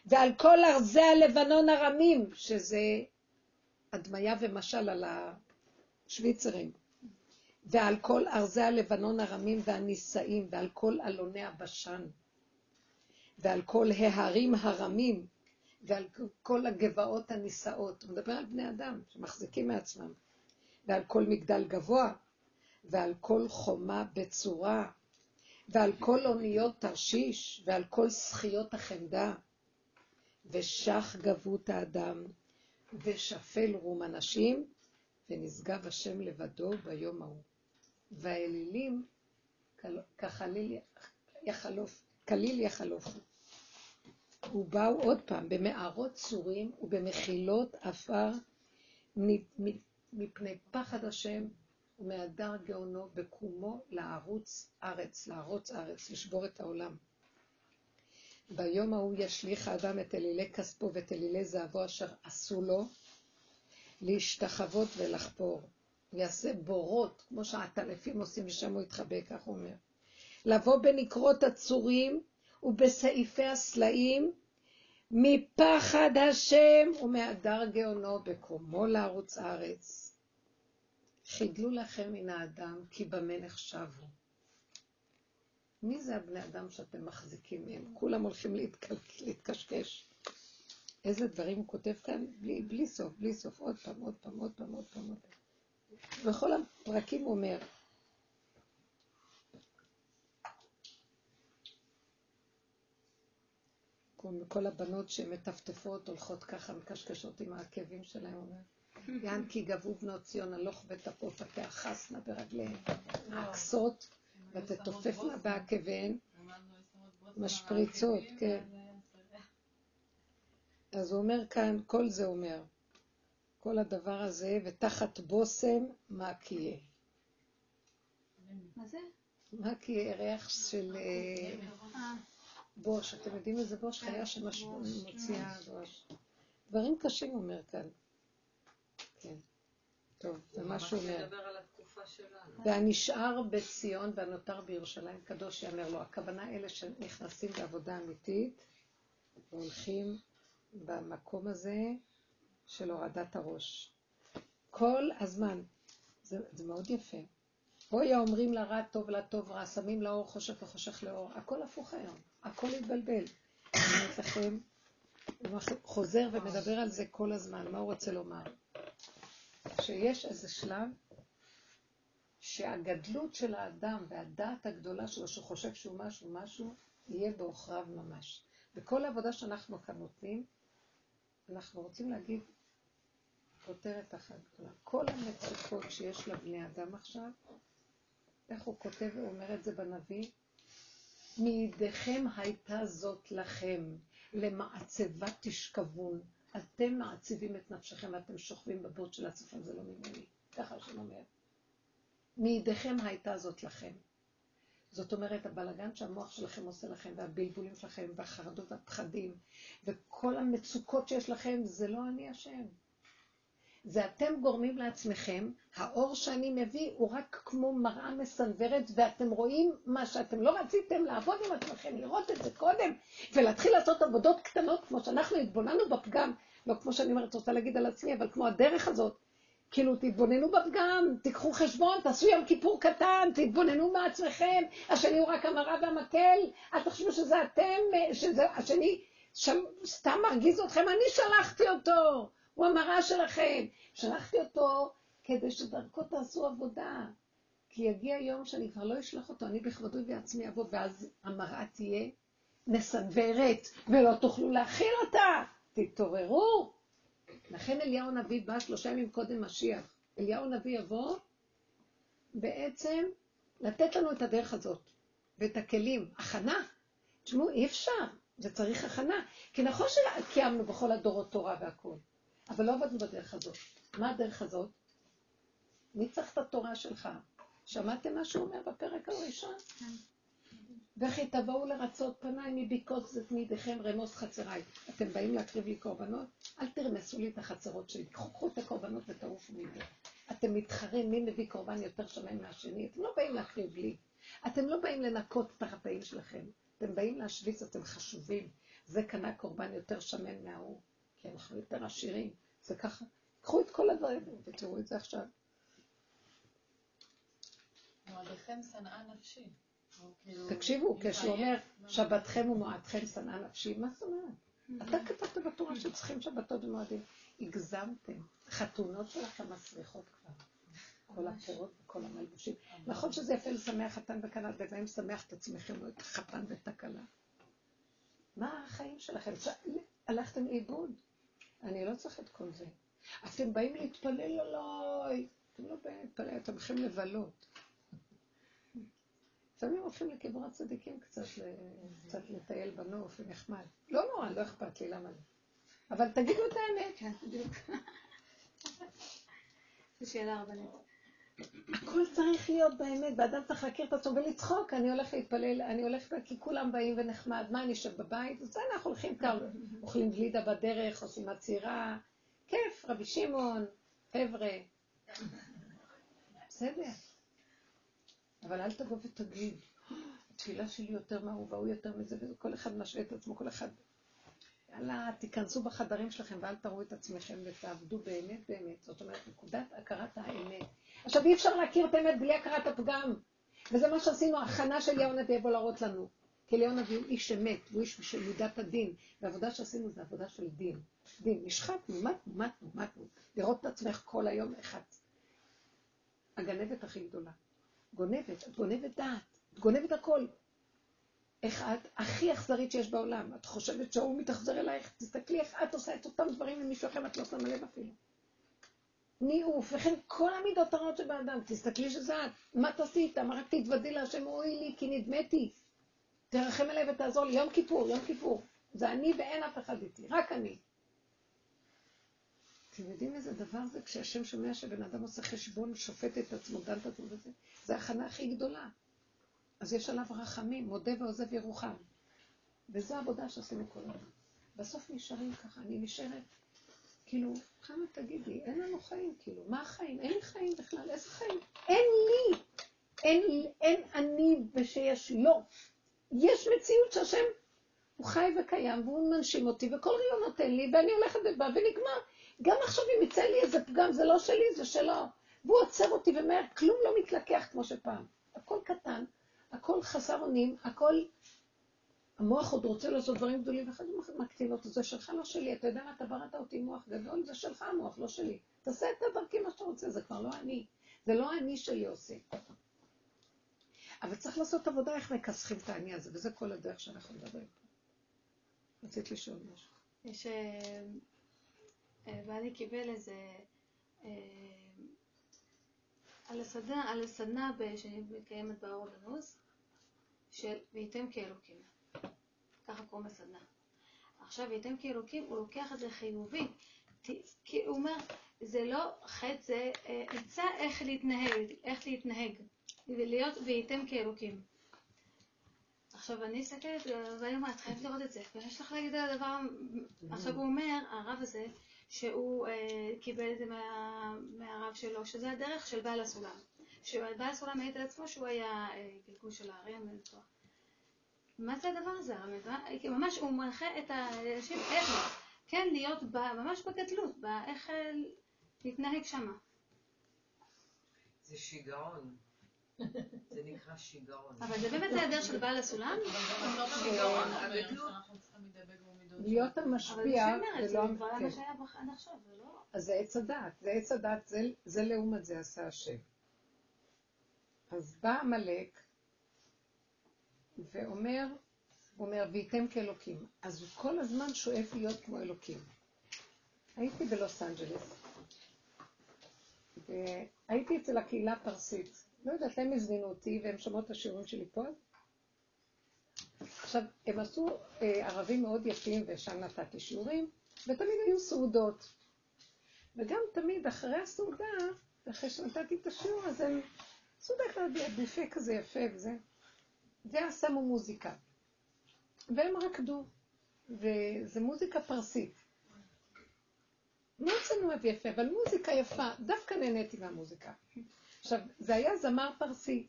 ועל כל ארזי הלבנון הרמים, שזה הדמיה ומשל על השוויצרים, ועל כל ארזי הלבנון הרמים והנישאים, ועל כל אלוני הבשן, ועל כל ההרים הרמים, ועל כל הגבעות הנישאות. הוא מדבר על בני אדם שמחזיקים מעצמם. ועל כל מגדל גבוה, ועל כל חומה בצורה, ועל כל אוניות תרשיש, ועל כל זכיות החמדה, ושח גבות האדם, ושפל רום אנשים, ונשגב השם לבדו ביום ההוא. והאלילים כחליל יחלוף, כליל יחלופו. ובאו עוד פעם במערות צורים ובמחילות עפר מפני פחד השם ומהדר גאונו בקומו לערוץ ארץ, לערוץ ארץ, לשבור את העולם. ביום ההוא ישליך האדם את אלילי כספו ואת אלילי זהבו אשר עשו לו להשתחוות ולחפור. יעשה בורות, כמו שהעטלפים עושים, ושם הוא יתחבא, כך הוא אומר. לבוא בנקרות הצורים ובסעיפי הסלעים, מפחד השם ומהדר גאונו בקומו לערוץ הארץ. חידלו לכם מן האדם, כי במה נחשבו. מי זה הבני אדם שאתם מחזיקים מהם? כולם הולכים להתקשקש. איזה דברים הוא כותב כאן? בלי, בלי סוף, בלי סוף, עוד פעם, עוד פעם, עוד פעם, עוד פעם. בכל הפרקים הוא אומר, כל הבנות שמטפטפות, הולכות ככה, מקשקשות עם העקבים שלהם, אומר, יען כי גבו בנות ציון הלוך ותפוף ותאחסנה ברגליהן, עקסות ותתופפנה בעקביהן, משפריצות, כן. אז הוא אומר כאן, כל זה אומר, כל הדבר הזה, ותחת בושם, מה כי יהיה. מה זה? מה כי יהיה ריח של אה, בוש, אתם יודעים איזה בוש? חיה שמוציאה בוש. דברים קשים אומר כאן. כן. טוב, זה מה שהוא אומר. והנשאר בציון והנותר בירושלים קדוש יאמר לו. הכוונה אלה שנכנסים בעבודה אמיתית והולכים במקום הזה של הורדת הראש. כל הזמן. זה, זה מאוד יפה. אוי האומרים לרע טוב לטוב רע, שמים לאור חושך וחושך לאור. הכל הפוך היום, הכל התבלבל. אני אומרת לכם, הוא חוזר ומדבר על זה כל הזמן, מה הוא רוצה לומר? שיש איזה שלב שהגדלות של האדם והדעת הגדולה שלו, שהוא חושב שהוא משהו משהו, יהיה בעוכריו ממש. בכל העבודה שאנחנו כאן נותנים, אנחנו רוצים להגיד כותרת אחת גדולה. כל המצוקות שיש לבני אדם עכשיו, איך הוא כותב ואומר את זה בנביא? מידיכם הייתה זאת לכם, למעצבה תשכבון. אתם מעציבים את נפשכם ואתם שוכבים בבוט של הצפון, זה לא ממני. ככה השם אומר. מידיכם הייתה זאת לכם. זאת אומרת, הבלגן שהמוח שלכם עושה לכם, והבלבולים שלכם, והחרדות והפחדים, וכל המצוקות שיש לכם, זה לא אני השם. זה אתם גורמים לעצמכם, האור שאני מביא הוא רק כמו מראה מסנוורת, ואתם רואים מה שאתם לא רציתם לעבוד עם עצמכם, לראות את זה קודם, ולהתחיל לעשות עבודות קטנות, כמו שאנחנו התבוננו בפגם, לא כמו שאני אומרת, רוצה להגיד על עצמי, אבל כמו הדרך הזאת. כאילו, תתבוננו בפגם, תיקחו חשבון, תעשו יום כיפור קטן, תתבוננו מעצמכם, השני הוא רק המראה והמקל, אל תחשבו שזה אתם, שזה השני שם, סתם מרגיז אתכם, אני שלחתי אותו, הוא המראה שלכם. שלחתי אותו כדי שדרכו תעשו עבודה. כי יגיע יום שאני כבר לא אשלח אותו, אני בכבודו בעצמי אבוא, ואז המראה תהיה מסנוורת, ולא תוכלו להכיל אותה. תתעוררו. לכן אליהו הנביא בא שלושה ימים קודם משיח. אליהו הנביא יבוא בעצם לתת לנו את הדרך הזאת, ואת הכלים. הכנה. תשמעו, אי אפשר. זה צריך הכנה. כי נכון שקיימנו בכל הדורות תורה והכול, אבל לא עבדנו בדרך הזאת. מה הדרך הזאת? מי צריך את התורה שלך? שמעתם מה שהוא אומר בפרק הראשון? וכי תבואו לרצות פניי מביקות זתנידיכם רמוס חצריי. אתם באים להקריב לי קורבנות? אל תרמסו לי את החצרות שלי. קחו את הקורבנות ותעופו מזה. אתם מתחרים מי מביא קורבן יותר שמן מהשני. אתם לא באים להקריב לי. אתם לא באים לנקות את החטאים שלכם. אתם באים להשוויץ, אתם חשובים. זה קנה קורבן יותר שמן מההוא, כי אנחנו יותר עשירים. זה ככה. קחו את כל הדברים ותראו את זה עכשיו. מועדיכם שנאה נפשי. כאילו, תקשיבו, כשהוא אומר, שבתכם ומועדכם שנאה נפשי, מה זאת אומרת? אתה כתבת בתורה שצריכים שבתות ומועדים. הגזמתם. חתונות שלכם מסריחות כבר. כל הפירות וכל המלבושים. נכון שזה יפה לשמח חתן וכלה, ובהם לשמח את עצמכם, או את החתן ואת הכלה. מה החיים שלכם? הלכתם לאיבוד. אני לא צריך את כל זה. אתם באים להתפלל עליי. אתם לא באים להתפלל, אתם הולכים לבלות. לפעמים הולכים לקבר הצדיקים קצת, קצת לטייל בנוף, ונחמד. לא נורא, לא אכפת לי, למה לא? אבל תגידו את האמת. כן, בדיוק. זו שאלה רבנית. הכל צריך להיות באמת, ואדם צריך להכיר את עצמו ולצחוק, אני הולך להתפלל, אני הולך, כי כולם באים ונחמד, מה אני אשב בבית? אז אנחנו הולכים קר, אוכלים גלידה בדרך, עושים עצירה, כיף, רבי שמעון, חבר'ה. בסדר. אבל אל תבוא ותגיד, התפילה שלי יותר מההוא והוא יותר מזה, וכל אחד משווה את עצמו, כל אחד יאללה, תיכנסו בחדרים שלכם ואל תראו את עצמכם ותעבדו באמת באמת. זאת אומרת, נקודת הכרת האמת. עכשיו, אי אפשר להכיר את האמת בלי הכרת הפגם. וזה מה שעשינו, הכנה של אליהו הנביא יבוא להראות לנו. כי אליהו הנביא הוא איש אמת, הוא איש של מידת הדין. והעבודה שעשינו זה עבודה של דין. דין, נשחטנו, מתנו, מתנו, מתנו. לראות את עצמך כל היום אחד. הגנבת הכי גדולה. גונבת, את גונבת דעת, את גונבת הכל. איך את הכי אכזרית שיש בעולם. את חושבת שההוא מתאכזר אלייך, תסתכלי איך את עושה את אותם דברים למישהו אחר, את לא שמה לב אפילו. ניאוף, וכן כל המידות הרעות שבאדם, תסתכלי שזה את. מה תעשי איתם? רק תתוודי להשם, אוי לי, כי נדמתי. תרחם עליי ותעזור לי. יום כיפור, יום כיפור. זה אני ואין אף אחד איתי, רק אני. אתם יודעים איזה דבר זה כשהשם שומע שבן אדם עושה חשבון, שופט את עצמו, דן את עצמו וזה? זה ההכנה הכי גדולה. אז יש עליו רחמים, מודה ועוזב ירוחם. וזו העבודה שעשינו כל הזמן. בסוף נשארים ככה, אני נשארת, כאילו, כמה תגידי, אין לנו חיים, כאילו, מה החיים? אין לי חיים בכלל, איזה חיים? אין לי! אין, אין אני ושיש לא. יש מציאות שהשם הוא חי וקיים, והוא מנשים אותי, וכל ריון נותן לי, ואני הולכת ובאה, ונגמר. גם עכשיו אם יצא לי איזה פגם, זה לא שלי, זה שלו. והוא עוצר אותי ומהר, כלום לא מתלקח כמו שפעם. הכל קטן, הכל חסר אונים, הכל... המוח עוד רוצה לעשות דברים גדולים, ואחד מקטין אותו, זה שלך, לא שלי. אתה יודע מה, אתה בראת אותי מוח גדול, זה שלך המוח, לא שלי. תעשה את הדרכי מה שאתה רוצה, זה כבר לא אני. זה לא אני שלי עושה. אבל צריך לעשות עבודה איך מכסחים את האני הזה, וזה כל הדרך שאנחנו מדברים פה. רצית לשאול משהו. יש... אה, אה, בעלי קיבל איזה... אה, על הסדנה, על הסדנה שמתקיימת באור בנוס, של וייתם כאלוקים. ככה קוראים לסדנה. עכשיו, וייתם כאלוקים, הוא לוקח את זה חיובי. כי הוא אומר, זה לא חטא, זה אה, עצה איך להתנהג, איך להתנהג, ולהיות וייתם כאלוקים. עכשיו, אני מסתכלת, ואני אומרת, חייבת לראות את זה, ויש לך להגיד על הדבר, עכשיו הוא אומר, הרב הזה, שהוא אה, קיבל את זה מה, מהרב שלו, שזה הדרך של בעל הסולם. שבעל הסולם מעיד על עצמו שהוא היה אה, גלגול של הארי המלצוע. מה זה הדבר הזה? ממש הוא מנחה את האנשים איך, כן, להיות ב, ממש בגדלות, איך אה, להתנהג שמה. זה שיגעון. זה נקרא שיגעון. אבל זה באמת היעדר של בעל הסולם? להיות המשפיע זה לא המפקד. לא- אז זה עץ הדעת, זה עץ הדעת, זה לעומת זה עשה השם. אז בא עמלק ואומר, הוא אומר, וייתם כאלוקים. אז הוא כל הזמן שואף להיות כמו אלוקים. הייתי בלוס אנג'לס, והייתי אצל הקהילה הפרסית. לא יודעת, הם הזמינו אותי והם שמעו את השיעורים שלי פה. עכשיו, הם עשו אה, ערבים מאוד יפים, ושם נתתי שיעורים, ותמיד היו סעודות. וגם תמיד אחרי הסעודה, אחרי שנתתי את השיעור, אז הם עשו דרך כלל בופה כזה יפה וזה. ואז שמו מוזיקה. והם רקדו, וזו מוזיקה פרסית. מאוד צנוע ויפה, אבל מוזיקה יפה, דווקא נהניתי מהמוזיקה. עכשיו, זה היה זמר פרסי.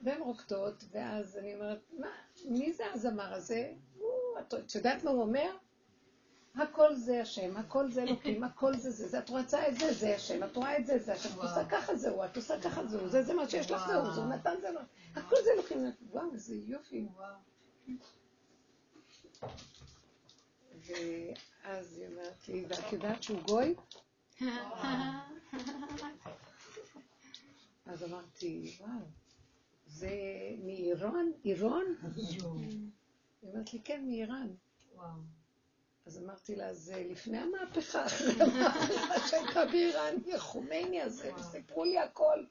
והן רוקדות, ואז אני אומרת, מה, מי זה הזמר הזה? הוא, את יודעת מה הוא אומר? הכל זה השם, הכל זה אלוקים, הכל זה זה, זה, את רוצה את זה, זה השם, את רואה את זה, זה השם, את עושה ככה זהו, את עושה ככה זהו, זה זה מה שיש לך זהו, זה נתן זה לא, הכל זה אלוקים, וואו, איזה יופי. ואז היא אומרת לי, ואת יודעת שהוא גוי? אז אמרתי, וואו, זה מאיראן? איראן? היא אומרת לי, כן, מאיראן. אז אמרתי לה, זה לפני המהפכה, אחרי המהפכה שהייתה באיראן, חומייני הזה, וסיפרו לי הכל.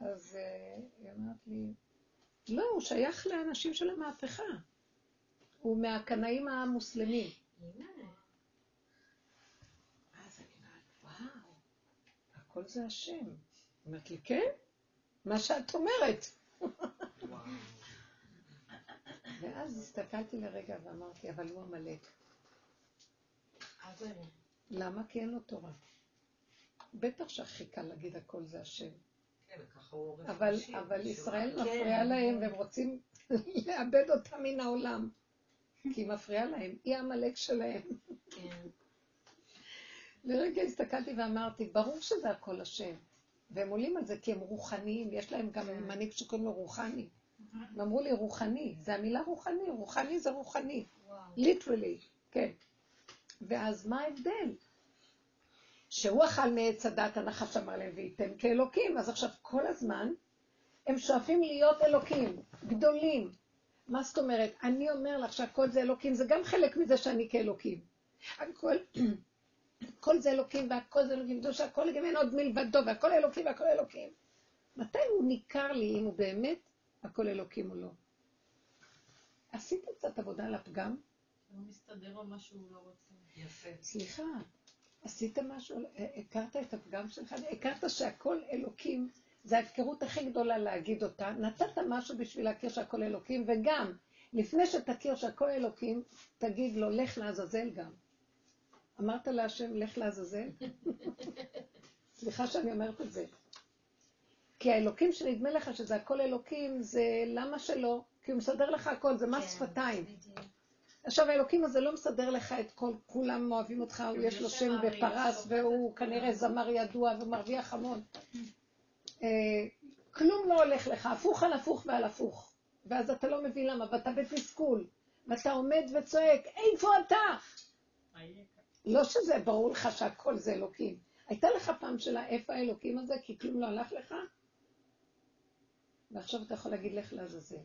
אז אה, היא אמרת לי, לא, הוא שייך לאנשים של המהפכה. הוא מהקנאים המוסלמים. הכל זה השם. אומרת לי, כן? מה שאת אומרת. ואז הסתכלתי לרגע ואמרתי, אבל הוא עמלק. למה? כי אין לו תורה. בטח שהכי קל להגיד הכל זה השם. כן, אבל, אבל ישראל כן. מפריעה להם והם רוצים לאבד אותה מן העולם. כי היא מפריעה להם, היא עמלק שלהם. כן. לרגע הסתכלתי ואמרתי, ברור שזה הכל השם. והם עולים על זה כי הם רוחניים, יש להם גם כן. מנהיג שקוראים לו רוחני. הם אמרו לי רוחני, זה המילה רוחני, רוחני זה רוחני. ליטרלי, כן. ואז מה ההבדל? שהוא אכל מעץ הדת, הנחש אמר להם, וייתם כאלוקים. אז עכשיו כל הזמן הם שואפים להיות אלוקים, גדולים. מה זאת אומרת? אני אומר לך שהכל זה אלוקים, זה גם חלק מזה שאני כאלוקים. הכל, כל זה אלוקים והכל זה אלוקים, שהכל לגבי אין עוד מלבדו והכל אלוקים והכל אלוקים. מתי הוא ניכר לי אם הוא באמת הכל אלוקים או לא? עשית קצת עבודה על הפגם? לא מסתדר לו מה שהוא לא רוצה. יפה. סליחה, עשית משהו, הכרת את הפגם שלך? הכרת שהכל אלוקים, זה ההפקרות הכי גדולה להגיד אותה. נתת משהו בשביל להכיר שהכל אלוקים, וגם, לפני שתכיר שהכל אלוקים, תגיד לו, לך לעזאזל גם. אמרת להשם, לך לעזאזל? סליחה שאני אומרת את זה. כי האלוקים שנדמה לך שזה הכל אלוקים, זה למה שלא? כי הוא מסדר לך הכל, זה מס כן, שפתיים. עכשיו האלוקים הזה לא מסדר לך את כל, כולם אוהבים אותך, הוא יש לו שם בפרס, והוא כנראה זמר ידוע ומרוויח המון. אה, כלום לא הולך לך, הפוך על הפוך ועל הפוך. ואז אתה לא מבין למה, ואתה בתסכול, ואתה עומד וצועק, איפה אתה? לא שזה ברור לך שהכל זה אלוקים. הייתה לך פעם שאלה איפה האלוקים הזה, כי כלום לא הלך לך? ועכשיו אתה יכול להגיד לך לעזאזל.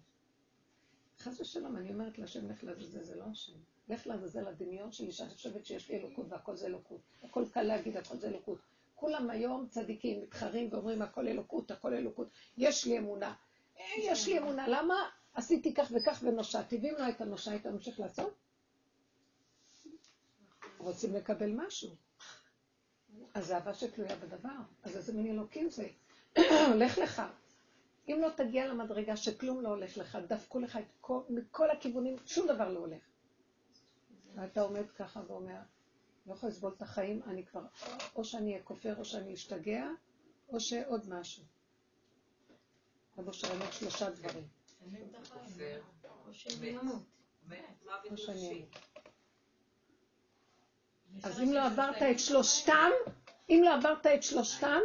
חס ושלום, אני אומרת להשם לך לעזאזל, זה לא השם. לך לעזאזל הדמיון שלי, שאני חושבת שיש לי אלוקות והכל זה אלוקות. הכל קל להגיד, הכל זה אלוקות. כולם היום צדיקים, מתחרים ואומרים הכל אלוקות, הכל אלוקות. יש לי אמונה. אה, יש לי אמונה, למה עשיתי כך וכך ונושעתי? ואם לא הייתה נושע, היית ממשיך לעשות? רוצים לקבל משהו. אז זה אהבה שתלויה בדבר. אז איזה מין אלוקים זה? הולך לך. אם לא תגיע למדרגה שכלום לא הולך לך, דפקו לך את כל, מכל הכיוונים, שום דבר לא הולך. ואתה עומד ככה ואומר, לא יכול לסבול את החיים, אני כבר, או שאני אהיה כופר, או שאני אשתגע, או שעוד משהו. רבו אומר שלושה דברים. אז אם לא עברת את שלושתם, אם לא עברת את שלושתם,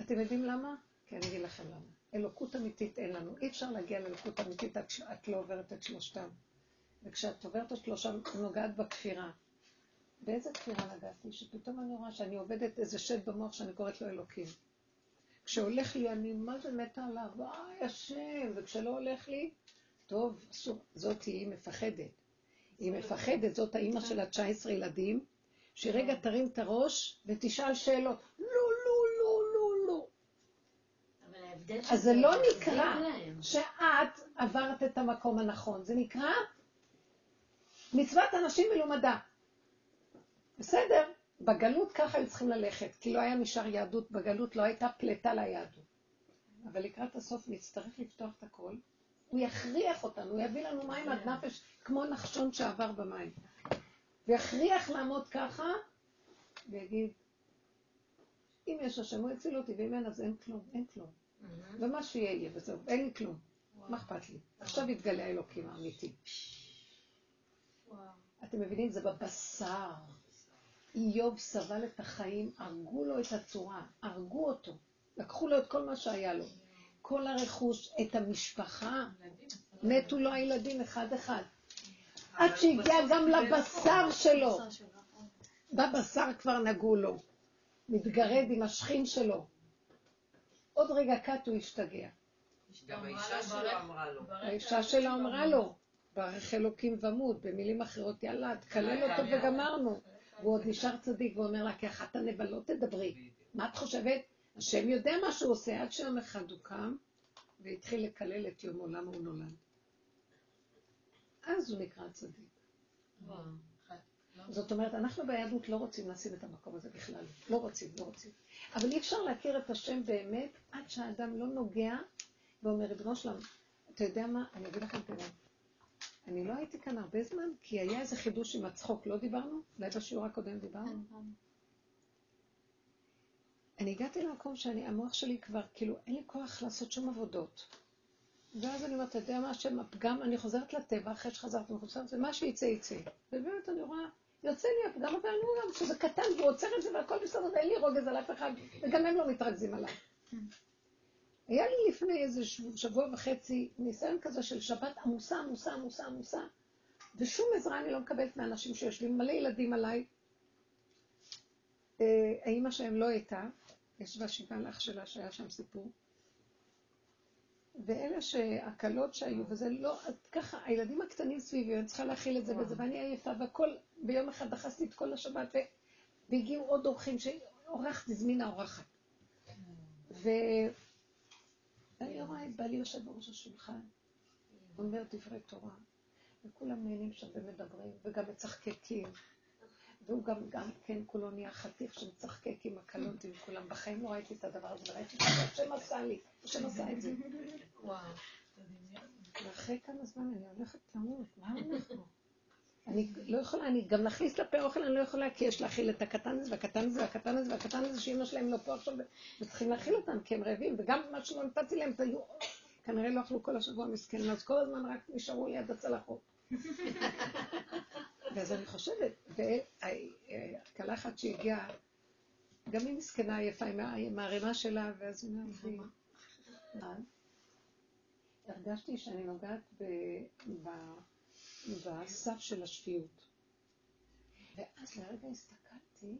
אתם יודעים למה? כי אני אגיד לכם למה. אלוקות אמיתית אין לנו. אי אפשר להגיע לאלוקות אמיתית עד שאת לא עוברת את שלושתם. וכשאת עוברת את שלושתם, נוגעת בכפירה. באיזה כפירה נגעתי? שפתאום אני רואה שאני עובדת איזה שד במוח שאני קוראת לו אלוקים. כשהולך לי, אני מה זה מתה עליו, וואי, השם, וכשלא הולך לי, טוב, אסור, זאת היא מפחדת. היא מפחדת, זאת האימא של ה-19 ילדים, שרגע תרים את הראש ותשאל שאלות. לא, לא, לא, לא. אז זה לא נקרא שאת עברת את המקום הנכון, זה נקרא מצוות אנשים מלומדה. בסדר, בגלות ככה היו צריכים ללכת, כי לא היה נשאר יהדות, בגלות לא הייתה פלטה ליהדות. אבל לקראת הסוף נצטרך לפתוח את הכל, הוא יכריח אותנו, הוא יביא לנו מים עד נפש, כמו נחשון שעבר במים. ויכריח לעמוד ככה, ויגיד, אם יש השם הוא יציל אותי, ואם אין אז אין כלום, אין כלום. ומה שיהיה יהיה, וזהו, אין לי כלום. מה אכפת לי? עכשיו יתגלה האלוקים האמיתי. אתם מבינים? זה בבשר. איוב סבל את החיים, הרגו לו את הצורה, הרגו אותו, לקחו לו את כל מה שהיה לו, כל הרכוש, את המשפחה, מתו לו הילדים אחד-אחד. עד שהגיע גם לבשר שלו. בבשר כבר נגעו לו. מתגרד עם השכין שלו. עוד רגע קט הוא השתגע. גם האישה שלו אמרה לו. האישה שלו אמרה לו, ברך אלוקים ומות, במילים אחרות, יאללה, תקלל אותו וגמרנו. והוא עוד נשאר צדיק ואומר לה, כאחת הנבלות תדברי. מה את חושבת? השם יודע מה שהוא עושה, עד שיום אחד הוא קם והתחיל לקלל את יומו, למה הוא נולד. אז הוא נקרא צדיק. זאת אומרת, אנחנו ביהדות לא רוצים לשים את המקום הזה בכלל. לא רוצים, לא רוצים. אבל אי אפשר להכיר את השם באמת עד שהאדם לא נוגע ואומר, ריבונו שלם, אתה יודע מה? אני אגיד לכם האמת. אני לא הייתי כאן הרבה זמן, כי היה איזה חידוש עם הצחוק, לא דיברנו? אולי בשיעור הקודם דיברנו? כן, אני הגעתי למקום שאני, המוח שלי כבר, כאילו, אין לי כוח לעשות שום עבודות. ואז אני אומרת, אתה יודע מה, השם הפגם, אני חוזרת לטבע, אחרי שחזרתי מחוצה, זה מה שיצא יצא. ובאמת אני רואה, יוצא לי הפגם, אבל אני רואה שזה קטן, והוא עוצר את זה והכל בסדר, ואין לי רוגז על אף אחד, וגם הם לא מתרכזים עליי. היה לי לפני איזה שבוע וחצי ניסיון כזה של שבת עמוסה, עמוסה, עמוסה, עמוסה, ושום עזרה אני לא מקבלת מאנשים שיושבים מלא ילדים עליי. אה, האימא שלהם לא הייתה, ישבה שבעה לאח שלה שהיה שם סיפור. ואלה שהקלות שהיו, וזה לא, ככה, הילדים הקטנים סביבי, אני צריכה להכיל את זה וזה, ואני עייפה, והכל, ביום אחד דחסתי את כל השבת, והגיעו עוד אורחים, שאורחת הזמינה אורחת. ואני רואה את בעלי יושב בראש השולחן, אומר דברי תורה, וכולם נהנים שם ומדברים, וגם מצחקקים. והוא גם, גם כן כולו נהיה חתיך שמצחקק עם הקלות עם כולם. בחיים לא ראיתי את הדבר הזה, וראיתי שהשם עשה לי, השם עשה את זה. וואו. ואחרי כמה זמן אני הולכת למות, מה פה? אני לא יכולה, אני גם להכניס לפה אוכל, אני לא יכולה, כי יש להכיל את הקטן הזה, והקטן הזה, והקטן הזה, והקטן הזה, שאמא שלהם לא פה עכשיו, וצריכים להכיל אותם, כי הם רעבים, וגם מה שלא נתתי להם, היו, כנראה לא אכלו כל השבוע מסכנים, אז כל הזמן רק נשארו ליד הצלחות. ואז אני חושבת, והכלה אחת שהגיעה, גם היא מסכנה עייפה עם הערימה שלה, ואז היא אומרת לי, הרגשתי שאני נוגעת בסף של השפיות. ואז לרגע הסתכלתי,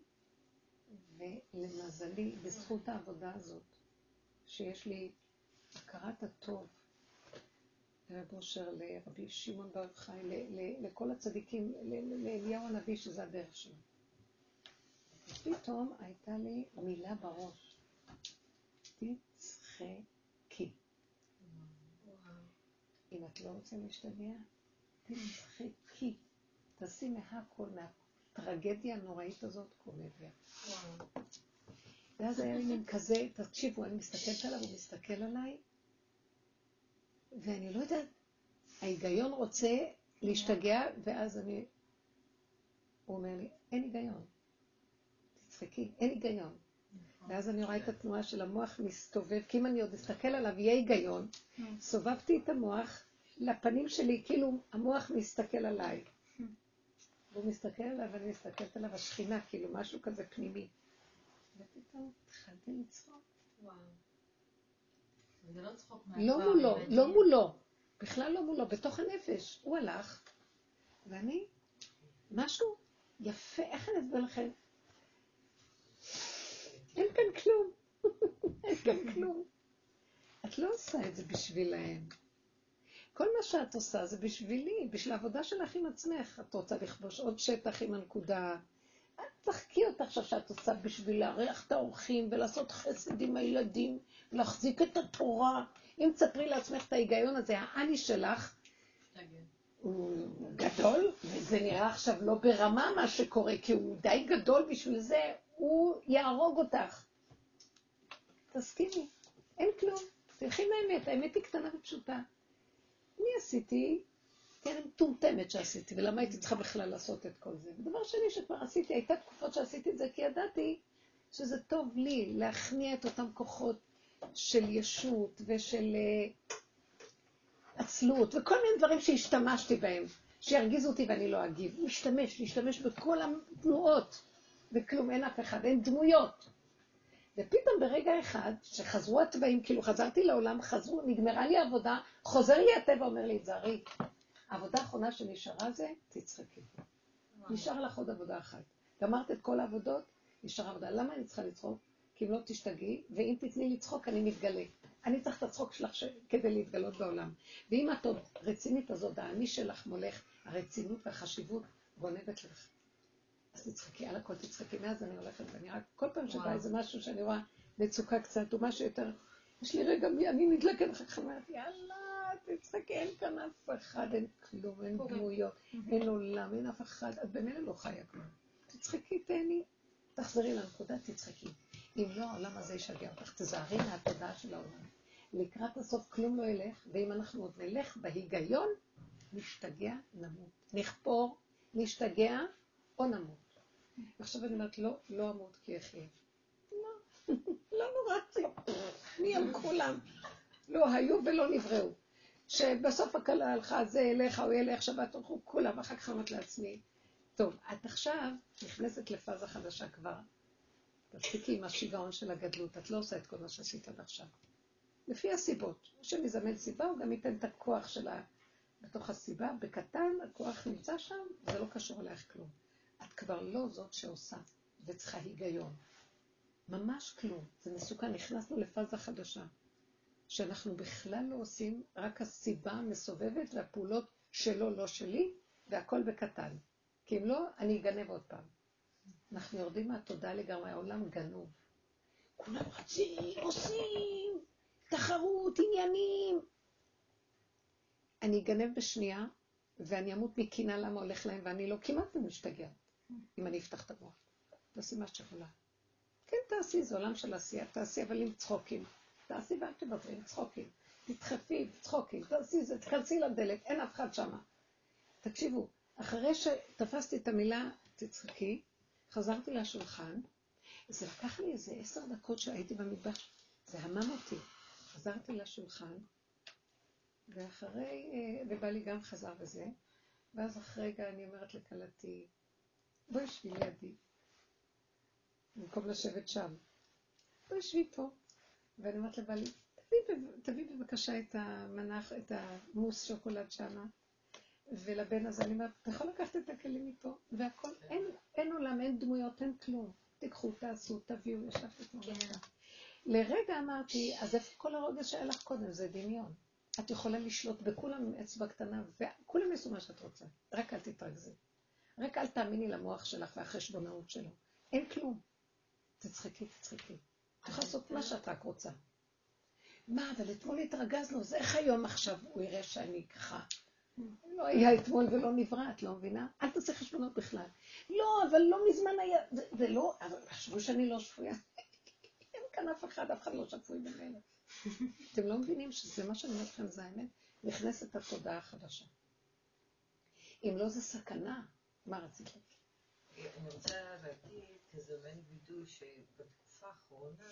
ולמזלי, בזכות העבודה הזאת, שיש לי הכרת הטוב, לרב אושר, לרבי שמעון בר חי, לכל הצדיקים, לאליהו הנביא, שזה הדרך שלו. פתאום הייתה לי מילה בראש, תצחקי. אם את לא רוצה להשתגע, תצחקי. תעשי מהכל, מהטרגדיה הנוראית הזאת, קומדיה. ואז היה לי מין כזה, תקשיבו, אני מסתכלת עליו, הוא מסתכל עליי, ואני לא יודעת, ההיגיון רוצה להשתגע, ואז אני... הוא אומר לי, אין היגיון. תצחקי, אין היגיון. ואז אני רואה את התנועה של המוח מסתובב, כי אם אני עוד אסתכל עליו, יהיה היגיון. סובבתי את המוח לפנים שלי, כאילו המוח מסתכל עליי. והוא מסתכל עליו, ואני מסתכלת עליו, השכינה, כאילו משהו כזה פנימי. ופתאום התחלתי לצחוק. וואו. זה לא צחוק. לא מולו, לא מולו. בכלל לא מולו, בתוך הנפש. הוא הלך, ואני, משהו יפה, איך אני אסביר לכם? אין כאן כלום. אין כאן כלום. את לא עושה את זה בשבילהם. כל מה שאת עושה זה בשבילי, בשביל העבודה שלך עם עצמך. את רוצה לכבוש עוד שטח עם הנקודה. תחכי אותה עכשיו שאת עושה בשביל לארח את האורחים ולעשות חסד עם הילדים, להחזיק את התורה. אם תספרי לעצמך את ההיגיון הזה, האני שלך, הוא גדול, וזה נראה עכשיו לא ברמה מה שקורה, כי הוא די גדול בשביל זה, הוא יהרוג אותך. תסכימי, אין כלום. תלכי מהאמת, האמת היא קטנה ופשוטה. אני עשיתי, כן, מטומטמת שעשיתי, ולמה הייתי צריכה בכלל לעשות את כל זה? ודבר שני שכבר עשיתי, הייתה תקופות שעשיתי את זה, כי ידעתי שזה טוב לי להכניע את אותם כוחות של ישות ושל אה, עצלות, וכל מיני דברים שהשתמשתי בהם, שירגיזו אותי ואני לא אגיב. להשתמש, להשתמש בכל התנועות, וכלום, אין אף אחד, אין דמויות. ופתאום ברגע אחד, שחזרו התוואים, כאילו חזרתי לעולם, חזרו, נגמרה לי העבודה, חוזר לי הטבע, אומר לי, תזהרי, העבודה האחרונה שנשארה זה, תצחקי. נשאר לך עוד עבודה אחת. גמרת את כל העבודות, נשארה עבודה. למה אני צריכה לצחוק? כי אם לא תשתגעי, ואם תתני לצחוק, אני מתגלה. אני צריך את הצחוק שלך ש... כדי להתגלות בעולם. ואם את עוד רצינית, אז עוד האני שלך מולך, הרצינות והחשיבות גונבת לך. אז תצחקי, על הכל תצחקי. מאז אני הולכת, ואני רק, כל פעם שבא איזה משהו שאני רואה מצוקה קצת, או משהו יותר, יש לי רגע, אני נדלקת אחר כך, אומרת, יאללה, תצחקי, אין כאן אף אחד, אין כלום, אין דמויות, אין עולם, אין אף אחד, את במילא לא חיה כבר. תצחקי, תהני, תחזרי לנקודה, תצחקי. אם לא, העולם הזה ישגע אותך. תזהרי מהתודעה של העולם. לקראת הסוף כלום לא ילך, ואם אנחנו עוד נלך בהיגיון, נשתגע, נמות. נכפור, נשתגע או נמות. ועכשיו אני אומרת, לא, לא אמות כי אחיה. לא, לא נורא, מי הם כולם? לא היו ולא נבראו. שבסוף הכלה הלכה, זה אליך או ילך, שבת הלכו כולם, ואחר כך אמרת לעצמי, טוב, את עכשיו נכנסת לפאזה חדשה כבר. תפסיקי עם השיגעון של הגדלות, את לא עושה את כל מה שעשית עד עכשיו. לפי הסיבות. השם יזמן סיבה, הוא גם ייתן את הכוח שלה בתוך הסיבה. בקטן, הכוח נמצא שם, זה לא קשור אלייך כלום. את כבר לא זאת שעושה, וצריכה היגיון. ממש כלום. זה מסוכן. נכנסנו לפאזה חדשה, שאנחנו בכלל לא עושים, רק הסיבה מסובבת והפעולות שלו, לא שלי, והכל בקטן. כי אם לא, אני אגנב עוד פעם. אנחנו יורדים מהתודעה לגמרי, העולם גנוב. כולם רצים, עושים, תחרות, עניינים. אני אגנב בשנייה, ואני אמות מקינה למה הולך להם, ואני לא כמעט משתגעת, אם אני אפתח את המוח. תעשי מה שיכולה. כן, תעשי, זה עולם של עשייה, תעשי, אבל עם צחוקים. תעשי ואל עם צחוקים. תדחפי, צחוקים, תעשי זה, תכנסי לדלת, אין אף אחד שמה. תקשיבו, אחרי שתפסתי את המילה תצחקי, חזרתי לשולחן, זה לקח לי איזה עשר דקות שהייתי במטבח, זה המם אותי. חזרתי לשולחן, ואחרי, אה, ובא לי גם חזר וזה, ואז אחרי רגע אני אומרת לכלתי, בואי שבי לידי, במקום לשבת שם. בואי שבי פה. ואני אומרת לבעלי, תביא בבקשה את המנח, את המוס שוקולד שמה. ולבן הזה אני אומרת, אתה יכול לקחת את הכלים מפה, והכל, אין, אין עולם, אין דמויות, אין כלום. תיקחו, תעשו, תביאו, ישבתי כמו כן. לרגע אמרתי, אז איפה כל הרגש שהיה לך קודם? זה דמיון. את יכולה לשלוט בכולם עם אצבע קטנה, וכולם יעשו מה שאת רוצה. רק אל תתרכזי. רק אל תאמיני למוח שלך והחשבונאות שלו. אין כלום. תצחקי, תצחקי. את יכולה לעשות מה שאת רק רוצה. מה, אבל אתמול התרגזנו, אז איך היום עכשיו הוא יראה שאני ככה לא היה אתמול ולא נברא, את לא מבינה? אל תעשה חשבונות בכלל. לא, אבל לא מזמן היה... זה לא... אבל חשבו שאני לא שפויה. אין כאן אף אחד, אף אחד לא שפוי ממנו. אתם לא מבינים שזה מה שאני אומרת לכם, זה האמת? נכנסת התודעה החדשה. אם לא זה סכנה. מה רצית להגיד? אני רוצה להגיד, תזמן וידוי שבתקופה האחרונה,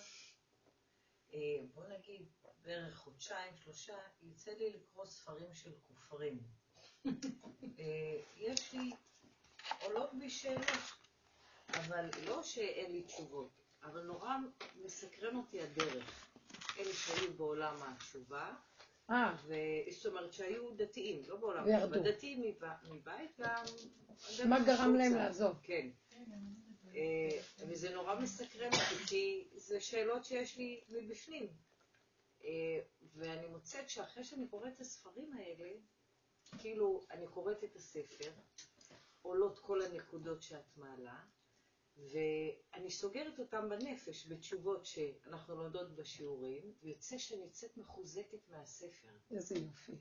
אה, בוא נגיד בערך חודשיים, שלושה, יוצא לי לקרוא ספרים של כופרים. אה, יש לי, עולות בי שאלות, אבל לא שאין לי תשובות, אבל נורא מסקרן אותי הדרך. אלה שהיו בעולם התשובה, אה. זאת אומרת שהיו דתיים, לא בעולם התשובה, דתיים מבית גם... מה גרם להם לעזוב? כן. אה, וזה נורא מסקרן אותי, כי זה שאלות שיש לי מבפנים. אה, ואני מוצאת שאחרי שאני קוראת את הספרים האלה, כאילו, אני קוראת את הספר, עולות כל הנקודות שאת מעלה, ואני סוגרת אותם בנפש, בתשובות שאנחנו לומדות בשיעורים, ויוצא שאני יוצאת מחוזקת מהספר. איזה יופי.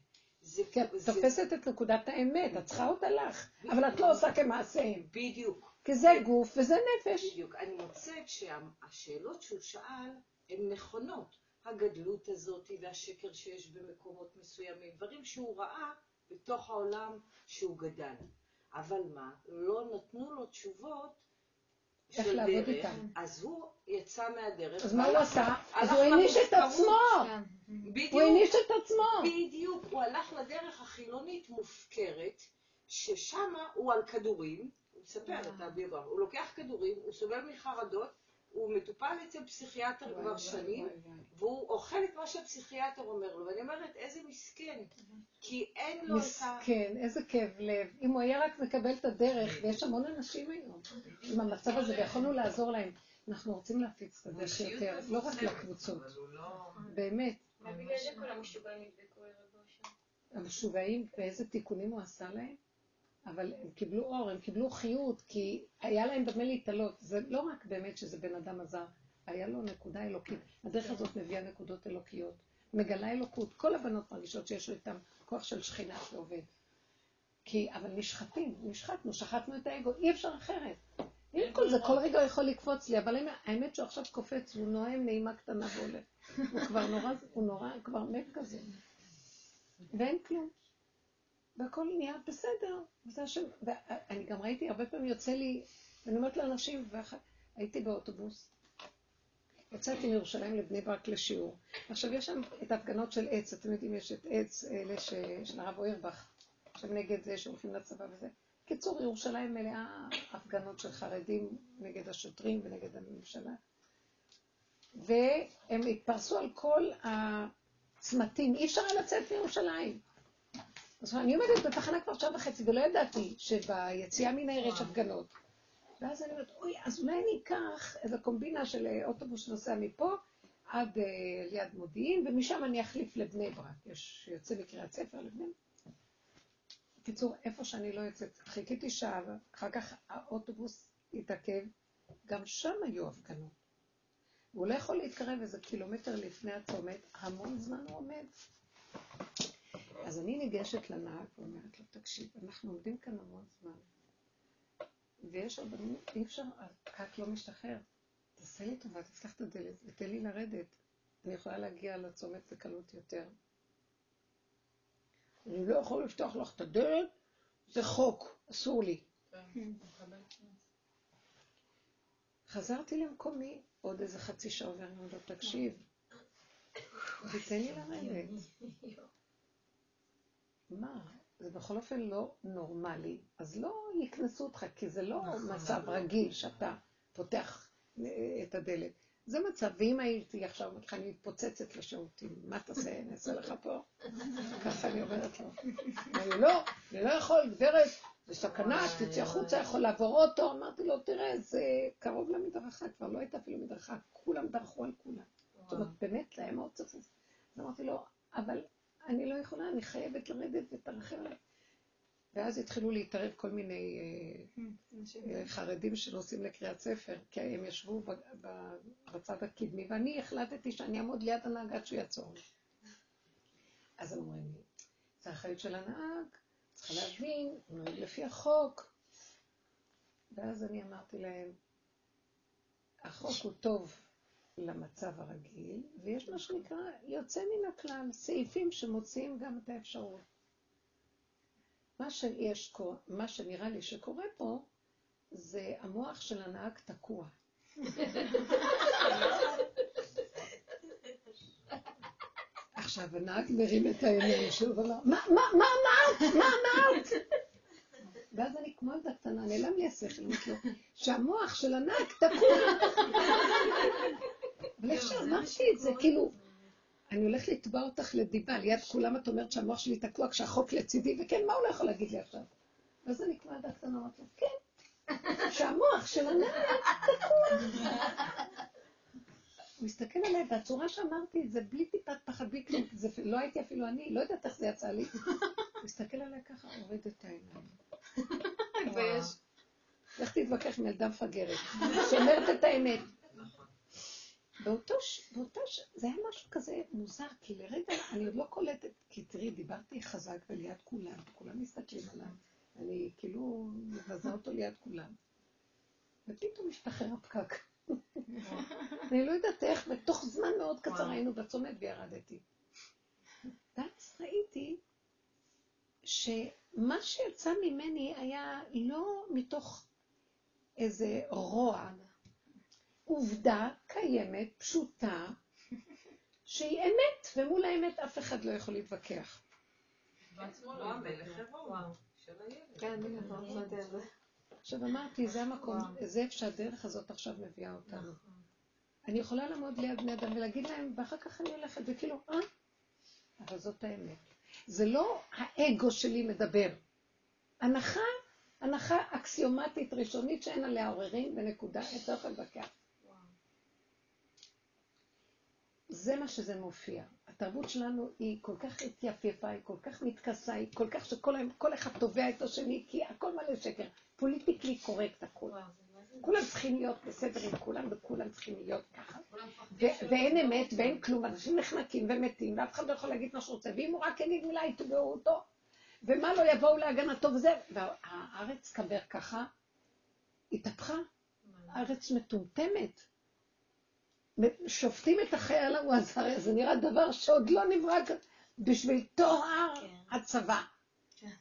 זה. תופסת את נקודת האמת, את צריכה אותה לך, אבל את לא עושה כמעשיהם. בדיוק. כי זה גוף וזה נפש. בדיוק. אני מוצאת שהשאלות שהוא שאל הן נכונות. הגדלות הזאת והשקר שיש במקומות מסוימים, דברים שהוא ראה בתוך העולם שהוא גדל. אבל מה? לא נתנו לו תשובות איך לעבוד איתם. אז הוא יצא מהדרך. אז מה הוא עשה? אז הוא העניש את עצמו. כן. הוא העניש את עצמו. בדיוק. הוא הלך לדרך החילונית מופקרת, ששם הוא על כדורים, הוא מספר את הביוגרפיה, הוא לוקח כדורים, הוא סובל מחרדות, הוא מטופל אצל פסיכיאטר כבר שנים, והוא אוכל את מה שהפסיכיאטר אומר לו, ואני אומרת, איזה מסכן, כי אין לו את ה... מסכן, איזה כאב לב. אם הוא היה רק מקבל את הדרך, ויש המון אנשים היום עם המצב הזה, ויכולנו לעזור להם. אנחנו רוצים להפיץ את הדרך יותר, לא רק לקבוצות. לא- באמת. מה בגלל זה כל המשוגעים נדבקו לרב אושר? המשוגעים, ואיזה תיקונים הוא עשה להם? אבל הם קיבלו אור, הם קיבלו חיות, כי היה להם במה להתעלות. זה לא רק באמת שזה בן אדם עזר, היה לו נקודה אלוקית. הדרך הזאת מביאה נקודות אלוקיות, מגלה אלוקות. כל הבנות מרגישות שיש לו איתם כוח של שכינה שעובד. כי, אבל נשחטים, נשחטנו, שחטנו את האגו, אי אפשר אחרת. עם כל זה, כל רגע יכול לקפוץ לי, אבל האמת שהוא עכשיו קופץ, הוא נואם נעימה קטנה והולך. הוא כבר נורא, הוא נורא, כבר מת כזה. ואין כלום. והכל נהיה בסדר. וזה השם. ואני גם ראיתי, הרבה פעמים יוצא לי, ואני אומרת לאנשים, הייתי באוטובוס, יצאתי מירושלים לבני ברק לשיעור. עכשיו, יש שם את ההפגנות של עץ, אתם יודעים, יש את עץ, אלה ש... של הרב אוירבך, עכשיו נגד זה שהולכים לצבא וזה. קיצור, ירושלים מלאה הפגנות של חרדים נגד השוטרים ונגד הממשלה. והם התפרסו על כל הצמתים, אי אפשר היה לצאת מירושלים. אז אני עומדת בתחנה כבר שעה וחצי, ולא ידעתי שביציאה מן העיר יש הפגנות. ואז אני אומרת, אוי, אז אולי אני אקח איזו קומבינה של אוטובוס שנוסע מפה עד uh, ליד מודיעין, ומשם אני אחליף לבני ברק. יש יוצא מקריאת ספר לבני ברק. בקיצור, איפה שאני לא יוצאת, חיכיתי שעה, אחר כך האוטובוס התעכב, גם שם היו הפגנות. הוא לא יכול להתקרב איזה קילומטר לפני הצומת, המון זמן הוא עומד. אז אני ניגשת לנהג ואומרת לו, תקשיב, אנחנו עומדים כאן המון זמן, ויש עוד, אי אפשר, הפקק לא משתחרר. תעשה לי טובה, תפתח את הדלת ותן לי לרדת. אני יכולה להגיע לצומת בקלות יותר. אני לא יכול לפתוח לך את הדלת, זה חוק, אסור לי. חזרתי למקומי, עוד איזה חצי שעה עובר, אני אומרת, תקשיב, תתן לי לרדת. מה? זה בכל אופן לא נורמלי, אז לא יקנסו אותך, כי זה לא נכון, מצב. רגיל שאתה פותח אה, את הדלת. זה מצב, ואם הייתי עכשיו אומרת לך, אני מתפוצצת לשירותים, מה תעשה, אני אעשה לך פה? ככה אני אומרת לו. אני לא, אני לא יכול, גברת, זה סכנה, תצא החוצה, יכול לעבור אוטו. אמרתי לו, תראה, זה קרוב למדרכה, כבר לא הייתה אפילו מדרכה, כולם דרכו על כולם. זאת אומרת, באמת, להם מאוד צפוף. אז אמרתי לו, אבל אני לא יכולה, אני חייבת לרדת ותרחם עליי. ואז התחילו להתערב כל מיני אה, אה, חרדים שנוסעים לקריאת ספר, כי הם ישבו בצד הקדמי, ואני החלטתי שאני אעמוד ליד הנהג עד שהוא יעצור לי. אז הם אומרים לי, זה אחריות של הנהג, צריכה להבין, הוא נוהג לפי החוק. ואז אני אמרתי להם, החוק הוא טוב למצב הרגיל, ויש מה שנקרא יוצא מן הכלל, סעיפים שמוציאים גם את האפשרות. מה שיש, מה שנראה לי שקורה פה, זה המוח של הנהג תקוע. עכשיו הנהג מרים את העיניים שלו ואומר, מה, מה, מה אמרת? מה אמרת? ואז אני כמו ילדה קטנה, נעלם לי השכל, שהמוח של הנהג תקוע. אבל איך שאמרתי את זה, כאילו, אני הולכת לתבע אותך לדיבה, ליד כולם את אומרת שהמוח שלי תקוע כשהחוק לצידי, וכן, מה הוא לא יכול להגיד לי עכשיו? ואז אני כמו ילדה קטנה, אמרתי כן, שהמוח של הנהג תקוע. הוא הסתכל עליי, והצורה שאמרתי את זה, בלי טיפת פחד, בלי כלום, זה לא הייתי אפילו אני, לא יודעת איך זה יצא לי. הוא הסתכל עליי ככה, הוריד את העיניים. לך תתווכח עם ילדה מפגרת, שאומרת את האמת. באותו, באותו, ש... זה היה משהו כזה מוזר, כי לרגע אני עוד לא קולטת, כי תראי, דיברתי חזק וליד כולם, כולם מסתכלים עליי, אני כאילו מבזה אותו ליד כולם. ופתאום משתחרר הפקק. אני לא יודעת איך, בתוך זמן מאוד קצר היינו בצומת וירדתי. ואז ראיתי שמה שיצא ממני היה לא מתוך איזה רוע, עובדה קיימת, פשוטה, שהיא אמת, ומול האמת אף אחד לא יכול להתווכח. כן, עכשיו אמרתי, זה המקום, זה איפה שהדרך הזאת עכשיו מביאה אותנו. אני יכולה לעמוד ליד בני אדם ולהגיד להם, ואחר כך אני הולכת, וכאילו, אה? אבל זאת האמת. זה לא האגו שלי מדבר. הנחה, הנחה אקסיומטית ראשונית שאין עליה עוררין ונקודה, אתה יכול להתווכח. זה מה שזה מופיע. התרבות שלנו היא כל כך התייפייפה, היא כל כך מתכסה, היא כל כך שכל אחד תובע את השני, כי הכל מלא שקר. פוליטיקלי קורקט הכול. כולם צריכים להיות בסדר עם כולם, וכולם צריכים להיות ככה. ואין אמת ואין כלום, אנשים נחנקים ומתים, ואף אחד לא יכול להגיד מה שהוא רוצה, ואם הוא רק יגיד מילה, יתבעו אותו, ומה לא יבואו להגנתו וזה, והארץ קבר ככה, התהפכה. הארץ מטומטמת. שופטים את החייל ההוא, אז הרי זה נראה דבר שעוד לא נברא בשביל טוהר כן. הצבא. כן.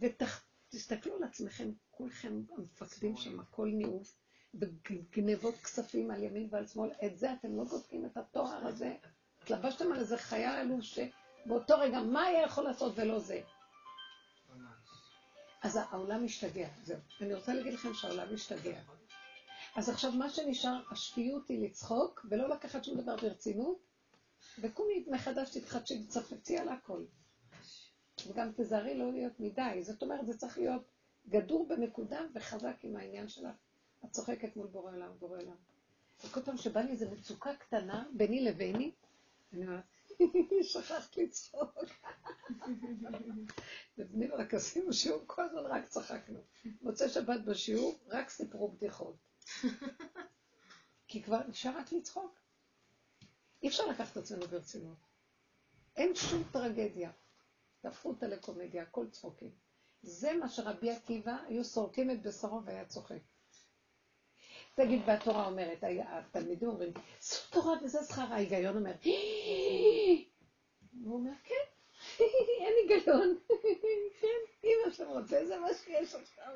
ותסתכלו על עצמכם, כולכם המפקדים שם, הכל ניאוף, וגנבות כספים על ימין ועל שמאל, את זה אתם לא בודקים את התואר הזה. התלבשתם על איזה חייל עלוב שבאותו רגע, מה היה יכול לעשות ולא זה? אז העולם משתגע, זהו. אני רוצה להגיד לכם שהעולם משתגע. אז עכשיו מה שנשאר, השפיות היא לצחוק, ולא לקחת שום דבר ברצינות, וקומי מחדש תתחדשי, תצפצי על הכל. וגם תזהרי לא להיות מדי. זאת אומרת, זה צריך להיות גדור בנקודה וחזק עם העניין שלך. את צוחקת מול בורא עולם, בורא עולם. וכל פעם שבא לי איזו מצוקה קטנה ביני לביני, אני אומרת, שכחת לצחוק. בבני ברק עשינו שיעור, כל הזמן רק צחקנו. מוצא שבת בשיעור, רק סיפרו בדיחות. כי כבר נשאר רק לצחוק. אי אפשר לקחת את עצמנו ברצינות. אין שום טרגדיה. תהפכו אותה לקומדיה, הכל צחוקים. זה מה שרבי עקיבא, היו סורקים את בשרו והיה צוחק. תגיד, והתורה אומרת, התלמידים אומרים, זו תורה וזה שכר, ההיגיון אומר, הוא אומר, כן, אין היגיון, כן, אם השם רוצה, זה מה שיש עכשיו.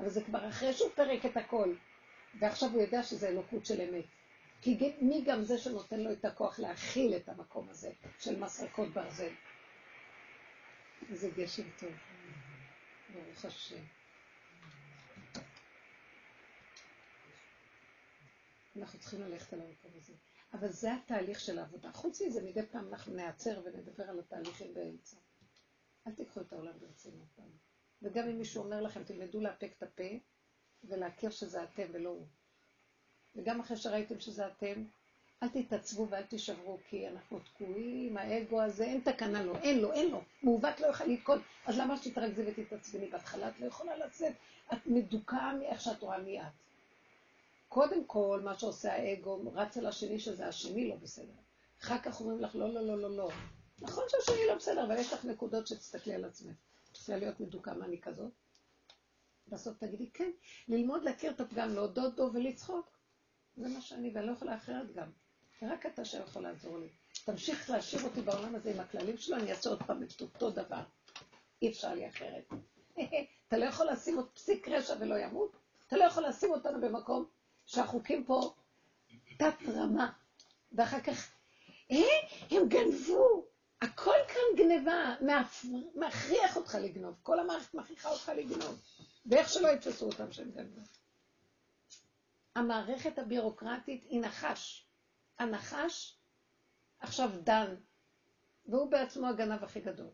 אבל זה כבר אחרי שהוא פירק את הכל, ועכשיו הוא יודע שזה אלוקות של אמת. כי מי גם זה שנותן לו את הכוח להכיל את המקום הזה של מסרקות ברזל? איזה גשם טוב. ברוך השם. אנחנו צריכים ללכת על המקום הזה. אבל זה התהליך של העבודה. חוץ מזה, מדי פעם אנחנו נעצר ונדבר על התהליכים באמצע. אל תיקחו את העולם ברצינות פעם. וגם אם מישהו אומר לכם, תלמדו לאפק את הפה ולהכיר שזה אתם ולא הוא. וגם אחרי שראיתם שזה אתם, אל תתעצבו ואל תישברו, כי אנחנו תקועים, האגו הזה, אין תקנה לו, אין לו, אין לו. מעוות לא יכול לתקוד, אז למה שתתרכזי ותתעצבני? בהתחלה את לא יכולה לצאת, את מדוכאה מאיך שאת רואה מי את. קודם כל, מה שעושה האגו, רץ על השני שזה השני לא בסדר. אחר כך אומרים לך, לא, לא, לא, לא, לא. נכון שהשני לא בסדר, אבל יש לך נקודות שתסתכלי על עצמך. רוצה להיות מדוכא, מה אני כזאת? בסוף תגידי, כן, ללמוד להכיר את הפגם, להודות בו ולצחוק. זה מה שאני, ואני לא יכולה אחרת גם. רק אתה שיכול לעזור לי. תמשיך להשאיר אותי בעולם הזה עם הכללים שלו, אני אעשה עוד פעם את אותו דבר. אי אפשר לי אחרת. אתה לא יכול לשים עוד פסיק רשע ולא ימות? אתה לא יכול לשים אותנו במקום שהחוקים פה תת רמה, ואחר כך, אה, הם גנבו. הכל כאן גניבה, מכריח אותך לגנוב. כל המערכת מכריחה אותך לגנוב. ואיך שלא יתפסו אותם שהם גנבו. המערכת הבירוקרטית היא נחש. הנחש עכשיו דן, והוא בעצמו הגנב הכי גדול.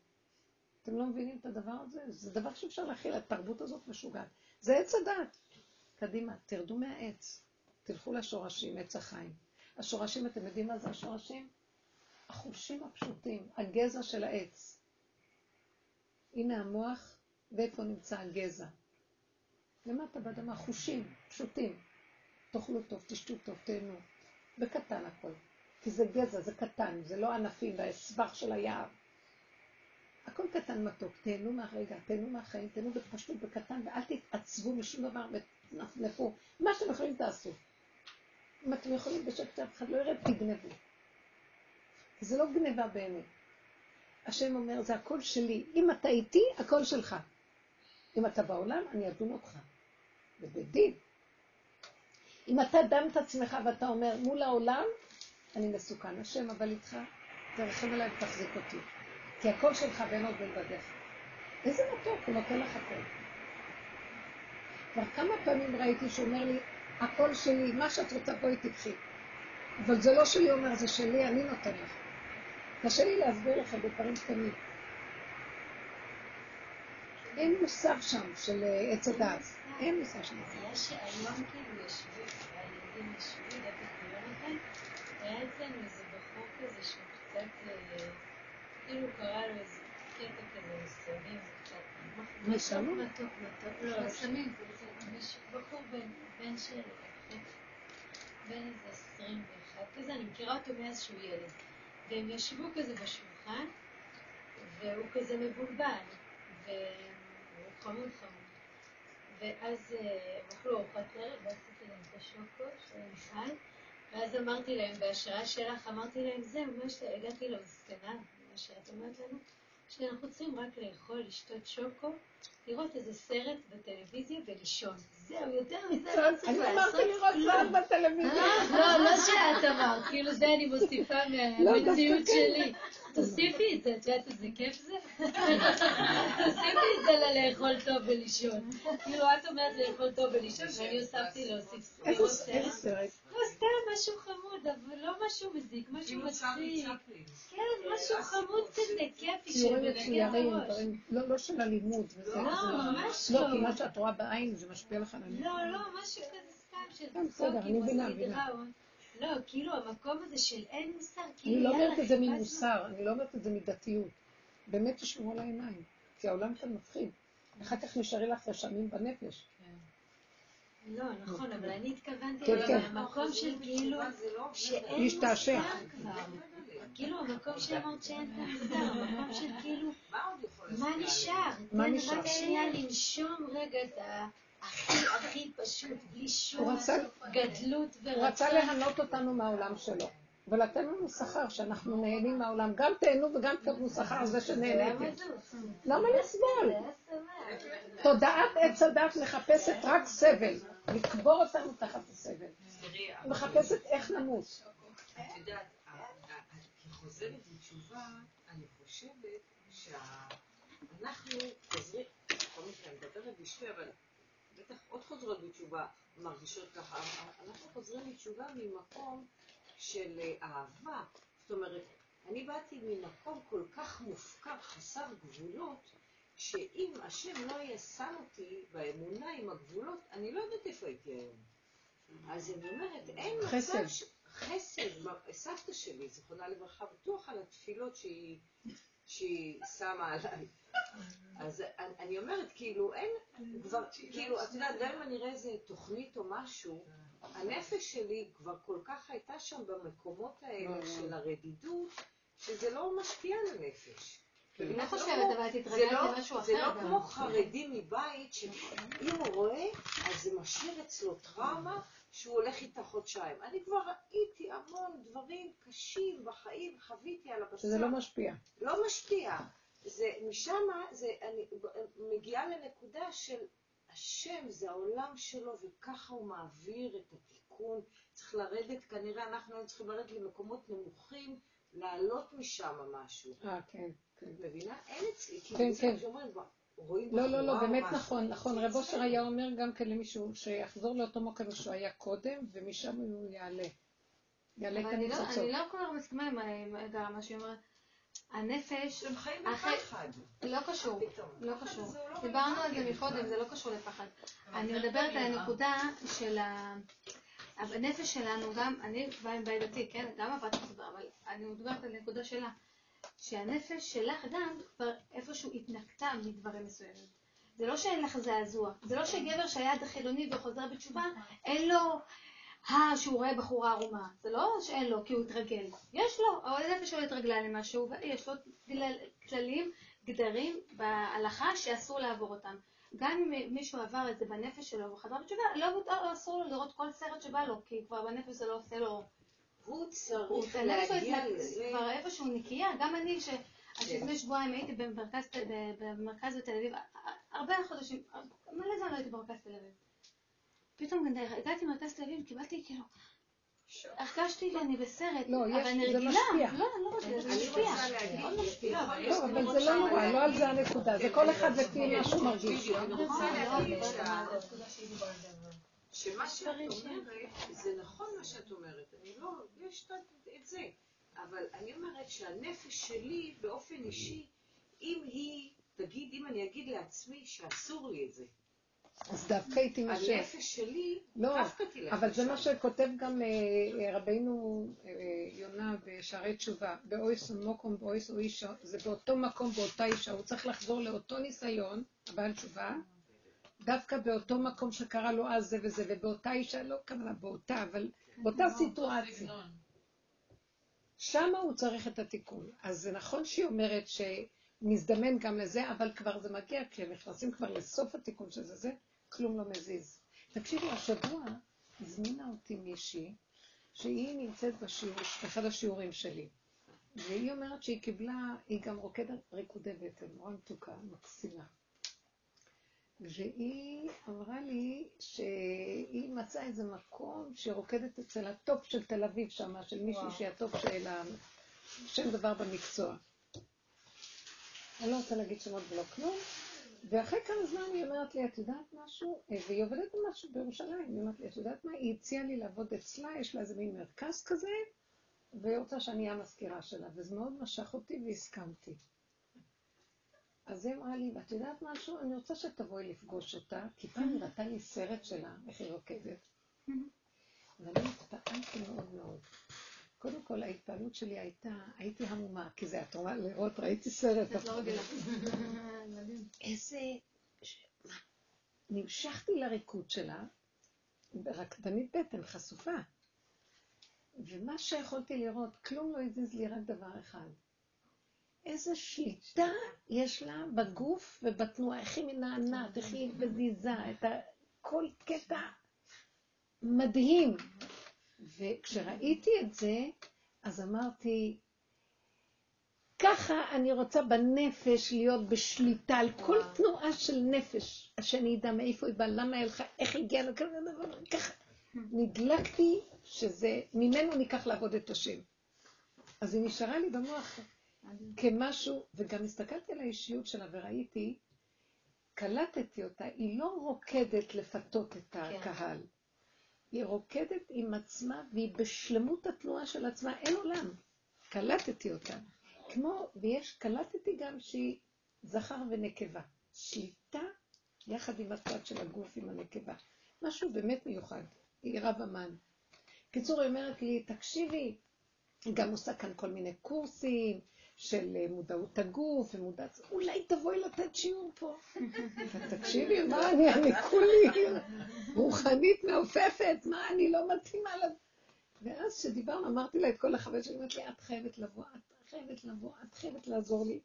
אתם לא מבינים את הדבר הזה? זה דבר שאפשר להכיל, התרבות הזאת משוגעת. זה עץ הדת. קדימה, תרדו מהעץ. תלכו לשורשים, עץ החיים. השורשים, אתם יודעים מה זה השורשים? החושים הפשוטים, הגזע של העץ. הנה המוח, ואיפה נמצא הגזע. למטה באדמה, חושים פשוטים. תאכלו טוב, תשתו טוב, תהנו. בקטן הכל. כי זה גזע, זה קטן, זה לא ענפים והסבך של היער. הכל קטן מתוק, תהנו מהרגע, תהנו מהחיים, תהנו בפשטות, בקטן, ואל תתעצבו משום דבר ותנפנפו. מה שאתם יכולים תעשו. אם אתם יכולים בשקט שאף אחד לא ירד, תגנבו. זה לא גניבה באמת. השם אומר, זה הכל שלי. אם אתה איתי, הכל שלך. אם אתה בעולם, אני אדון אותך. ובדין. אם אתה דם את עצמך ואתה אומר, מול העולם, אני מסוכן. השם, אבל איתך, תרחם עליי ותחזיק אותי. כי הכל שלך בין עוד בין בדיך. איזה מתוק, הוא נותן לך הכל. כבר כמה פעמים ראיתי שהוא אומר לי, הכל שלי, מה שאת רוצה בואי תקחי. אבל זה לא שלי אומר, זה שלי, אני נותן לך. קשה לי להסביר לכם בדברים קטנים. אין מושג שם של אה, עץ הדעת. אין מושג שם. יש היום כאילו ישבו, הילדים ישבו, דווקא ביום אחד, היה אצלנו איזה בחור כזה שהוא קצת, אה, כאילו קרא לו איזה קטע כזה, סמים, קצת. מתוק, מתוק, מתוק, לא, סמים. בחור בן של, בן איזה עשרים ואחת כזה, אני מכירה אותו מאז שהוא ילד. והם ישבו כזה בשולחן, והוא כזה מבולבל, והוא חמוד חמוד. ואז אה, הם אכלו ארוחת ערב, ועשיתי להם את השוקו של מיכל, ואז אמרתי להם, בהשראה שלך, אמרתי להם, זהו, מה שהגעתי למסקנה, מה שאת אומרת לנו, שאנחנו צריכים רק לאכול, לשתות שוקו, לראות איזה סרט בטלוויזיה ולישון. זהו, יותר מזה לא צריך לעשות אני אמרתי לראות סרט בטלוויזיה. לא, לא שאת אמרת, כאילו זה אני מוסיפה לא, מהמציאות שלי. תוסיפי את זה, את יודעת איזה כיף זה? תוסיפי את זה ללאכול טוב ולישון. כאילו, את אומרת לאכול טוב ולישון, ואני הוספתי להוסיף איזה סרט? לא, סתם משהו חמוד, אבל לא משהו מזיק, משהו מצחיק. כן, משהו חמוד כזה, כיפי, ציורים מצוירים, דברים, לא של אלימות. לא, ממש לא. לא, כי מה שאת רואה בעין זה משפיע לך על הלימוד. לא, לא, משהו כזה סתם, של כן, בסדר, אני מבינה, מבינה. לא, כאילו המקום הזה של אין מוסר, כאילו אני לא אומרת את זה ממוסר, אני לא אומרת את זה מדתיות. באמת תשמעו על העיניים, כי העולם כאן מפחיד. אחר כך נשארי לך רשמים בנפש. לא, נכון, אבל אני התכוונתי למקום של כאילו, שאין מוסר כבר. כאילו, המקום שאמרת שאין את המוסר, המקום של כאילו, מה נשאר? מה נשאר? רק שנייה לנשום רגע את ה... הכי הכי פשוט, בלי שום גדלות ורצון. הוא רצה ליהנות אותנו מהעולם שלו. ולתן לנו שכר, שאנחנו נהנים מהעולם. גם תהנו וגם תקבלו שכר על זה שנהניתם. למה לסבול? תודעת עץ הדת מחפשת רק סבל, לקבור אותנו תחת הסבל. היא מחפשת איך נמות. את יודעת, כחוזרת בתשובה, אני חושבת שאנחנו חוזרים, בכל מקרה, אני מדברת בשביל, אבל בטח עוד חוזרות בתשובה מרגישות ככה. אנחנו חוזרים בתשובה ממקום של אה, אהבה. זאת אומרת, אני באתי ממקום כל כך מופקר, חסר גבולות, שאם השם לא היה שם אותי באמונה עם הגבולות, אני לא יודעת איפה הייתי היום. אז אני אומרת, אין מצב... ש... חסד, סבתא שלי, זיכרונה לברכה, בטוח על התפילות שהיא, שהיא שמה עליי. אז אני אומרת, כאילו, אין, כבר, כאילו, את יודעת, גם אם אני אראה איזה תוכנית או משהו, הנפש שלי כבר כל כך הייתה שם במקומות האלה של הרדידות, שזה לא משפיע על הנפש. אני לא חושבת, אבל תתרגל לא- למשהו אחר. זה לא כמו חרדי מבית, שאם הוא רואה, אז זה משאיר אצלו טראומה שהוא הולך איתה חודשיים. אני כבר ראיתי המון דברים קשים בחיים, חוויתי על הבשר. שזה לא משפיע. לא משפיע. זה, משם, זה, אני מגיעה לנקודה של השם, זה העולם שלו, וככה הוא מעביר את התיקון. צריך לרדת, כנראה אנחנו היינו צריכים לרדת למקומות נמוכים, לעלות משם משהו. אה, כן, כן. מבינה? אין אצלי, כן, כן. לא, לא, לא, באמת נכון, נכון. רב אושר היה אומר גם כן למישהו שיחזור לאותו מקום שהוא היה קודם, ומשם הוא יעלה. יעלה את הניצוצות. אני לא כל כך מסכימה עם מה שהיא אומרת. הנפש... הם חיים בפחד. לא קשור, לא קשור. לא דיברנו על זה מקודם, זה לא קשור לפחד. אני מדברת על הנקודה של ה... הנפש שלנו, גם, אני באה עם בית דתי, כן? גם עבדתי בזה, אבל אני מדברת על הנקודה שלה. שהנפש שלך גם כבר איפשהו התנקתה מדברים מסוימים. זה לא שאין לך זעזוע, זה לא שגבר שהיה חילוני וחוזר בתשובה, אין לו אה, שהוא רואה בחורה ערומה. זה לא שאין לו, כי הוא התרגל. יש לו, אבל הנפש שלו התרגלה למשהו, ויש לו כללים, גדרים בהלכה שאסור לעבור אותם. גם אם מישהו עבר את זה בנפש שלו וחזר בתשובה, לא לו, אסור לו לראות כל סרט שבא לו, כי כבר בנפש זה לא עושה לו... הוא צריך להגיע לזה. כבר איפשהו נקייה, גם אני, שלפני כן. שבועיים הייתי במרכז בתל אביב, הרבה חודשים, מלא זמן לא הייתי במרכז תל אביב. פתאום הגעתי למרכז תל אביב, קיבלתי כאילו... הרגשתי שאני בסרט, לא, אבל אני רגילה. לא, לא רגילה, זה משפיע. לא, אבל זה לא נורא, לא על זה הנקודה, זה כל אחד לפי מה שהוא מרגיש. שמה שאת אומרת, זה נכון מה שאת אומרת, אני לא, יש את זה, אבל אני אומרת שהנפש שלי באופן אישי, אם היא, תגיד, אם אני אגיד לעצמי שאסור לי את זה, אז דווקא היא תימשך. הנפש שלי, לא, דווקא תלך אבל זה מה שכותב גם אה, רבינו אה, יונה בשערי תשובה, באויס ומוקום באויס או אישה, זה באותו מקום, באותה אישה, הוא צריך לחזור לאותו ניסיון, הבעל תשובה, דווקא באותו מקום שקרה לו אז זה וזה, ובאותה אישה, לא כמובן באותה, אבל באותה סיטואציה. שמה הוא צריך את התיקון. אז זה נכון שהיא אומרת שמזדמן גם לזה, אבל כבר זה מגיע, כשהם נכנסים כבר לסוף התיקון של זה, זה, כלום לא מזיז. תקשיבו, השבוע הזמינה אותי מישהי, שהיא נמצאת בשיעור, באחד השיעורים שלי. והיא אומרת שהיא קיבלה, היא גם רוקדת ריקודי בטן, נורא מתוקה, מקסימה. והיא אמרה לי שהיא מצאה איזה מקום שרוקדת אצל הטופ של תל אביב שם, של מישהי שהיא הטופ של שם דבר במקצוע. אני לא רוצה להגיד שמות ולא כלום. ואחרי כמה זמן היא אומרת לי, את יודעת משהו? והיא עובדת במשהו בירושלים. היא אומרת לי, את יודעת מה? היא הציעה לי לעבוד אצלה, יש לה איזה מין מרכז כזה, והיא רוצה שאני אהיה המזכירה שלה. וזה מאוד משך אותי והסכמתי. אז היא אמרה לי, ואת יודעת משהו? אני רוצה שתבואי לפגוש אותה, כי פעם היא ראתה לי סרט שלה, איך היא רוקדת. ואני התפעלתי מאוד מאוד. קודם כל, ההתפעלות שלי הייתה, הייתי המומה, כי זה, את רואה, לראות, ראיתי סרט. את לא רגילה. איזה... נמשכתי לריקוד שלה, רקדנית בטן, חשופה. ומה שיכולתי לראות, כלום לא הזיז לי, רק דבר אחד. איזה שליטה יש לה בגוף ובתנועה, איך היא מנענעת, איך היא מזיזה, את ה... כל קטע מדהים. וכשראיתי את זה, אז אמרתי, ככה אני רוצה בנפש להיות בשליטה על כל תנועה של נפש, שאני אדע מאיפה היא באה, למה היא הלכה, איך הגיעה לכזה דבר, ככה. נדלקתי שזה, ממנו ניקח לעבוד את השם. אז היא נשארה לי במוח כמשהו, וגם הסתכלתי על האישיות שלה וראיתי, קלטתי אותה, היא לא רוקדת לפתות את כן. הקהל. כן. היא רוקדת עם עצמה והיא בשלמות התנועה של עצמה, אין עולם. קלטתי אותה. כמו, ויש, קלטתי גם שהיא זכר ונקבה. שליטה יחד עם הצד של הגוף עם הנקבה. משהו באמת מיוחד. היא רב אמן. קיצור, היא אומרת לי, תקשיבי, היא גם עושה כאן כל מיני קורסים, של אה, מודעות הגוף ומודעת... אולי תבואי לתת שיעור פה. תקשיבי, מה אני, אני כולי רוחנית מעופפת, מה אני לא מתאימה לזה. ואז כשדיברנו, אמרתי לה את כל החבר שלי, אמרתי לי, את חייבת לבוא, את חייבת לבוא, את חייבת לעזור לי.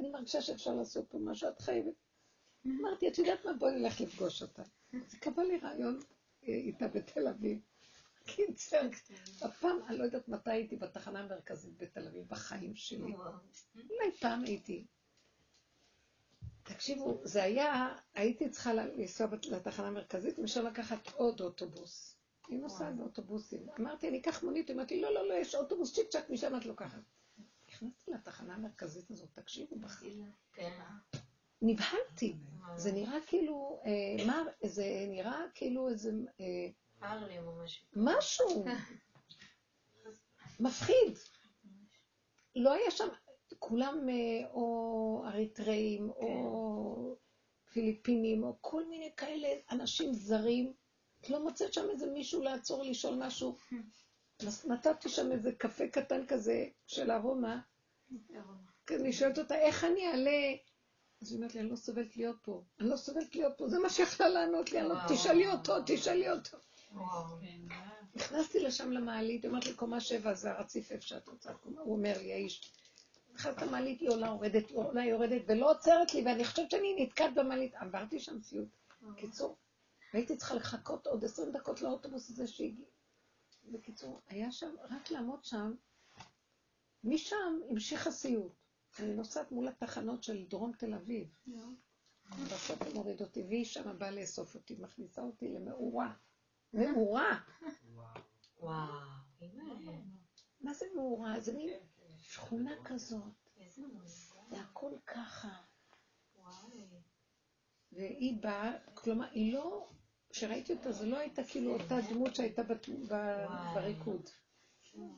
אני מרגישה שאפשר לעשות פה משהו, את חייבת. אמרתי, את יודעת מה? בואי נלך לפגוש אותה. זה קבע לי רעיון אה, איתה בתל אביב. קיצר, הפעם, אני לא יודעת מתי הייתי בתחנה המרכזית בתל אביב, בחיים שלי. אולי פעם הייתי. תקשיבו, זה היה, הייתי צריכה לנסוע לתחנה המרכזית, ומשם לקחת עוד אוטובוס. היא נוסעת באוטובוסים. אמרתי, אני אקח מונית, אמרתי, לא, לא, לא, יש אוטובוס צ'יק צ'אק, משם את לוקחת. נכנסתי לתחנה המרכזית הזאת, תקשיבו. כן. נבהלתי. זה נראה כאילו, אה, מה, זה נראה כאילו איזה... או משהו. משהו. מפחיד. לא היה שם, כולם אה, או אריתראים, או כן. פיליפינים, או כל מיני כאלה אנשים זרים. את לא מוצאת שם איזה מישהו לעצור לשאול משהו. נתתי שם איזה קפה קטן כזה של ארומה. אני שואלת אותה, איך אני אעלה? אז היא אומרת לי, אני לא סובלת להיות פה. אני לא סובלת להיות פה, זה מה שיכלה לענות לי, לא- תשאלי אותו, תשאלי אותו. נכנסתי לשם למעלית, היא אומרת לי, קומה שבע זה הרציף איפה שאת רוצה. הוא אומר לי, האיש, נכנסת למעלית, היא עולה, יורדת, עולה, יורדת, ולא עוצרת לי, ואני חושבת שאני נתקעת במעלית. עברתי שם סיוט. קיצור, והייתי צריכה לחכות עוד עשרים דקות לאוטובוס הזה שהגיע. בקיצור, היה שם, רק לעמוד שם, משם המשיך הסיוט. אני נוסעת מול התחנות של דרום תל אביב. בסוף הוא מוריד אותי, והיא שמה באה לאסוף אותי, מכניסה אותי למאורה. מאורה. וואו. מה זה מאורה? זה מין שכונה כזאת. זה הכל ככה. והיא באה, כלומר, היא לא, כשראיתי אותה, זו לא הייתה כאילו אותה דמות שהייתה בריקוד.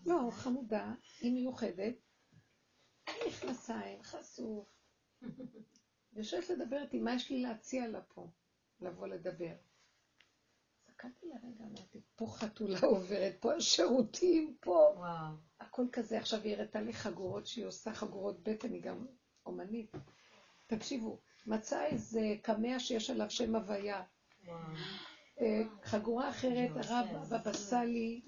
לא, חמודה, היא מיוחדת, מכנסיים, חשוף. יושבת לדבר איתי, מה יש לי להציע לה פה? לבוא לדבר. הסתכלתי לרגע, אמרתי, פה חתולה עוברת, פה השירותים, פה. וואו. הכל כזה. עכשיו היא הראתה לי חגורות שהיא עושה, חגורות בטן, היא גם אומנית. תקשיבו, מצא איזה קמע שיש עליו שם הוויה. אה, חגורה אחרת, הרב בבא סאלי,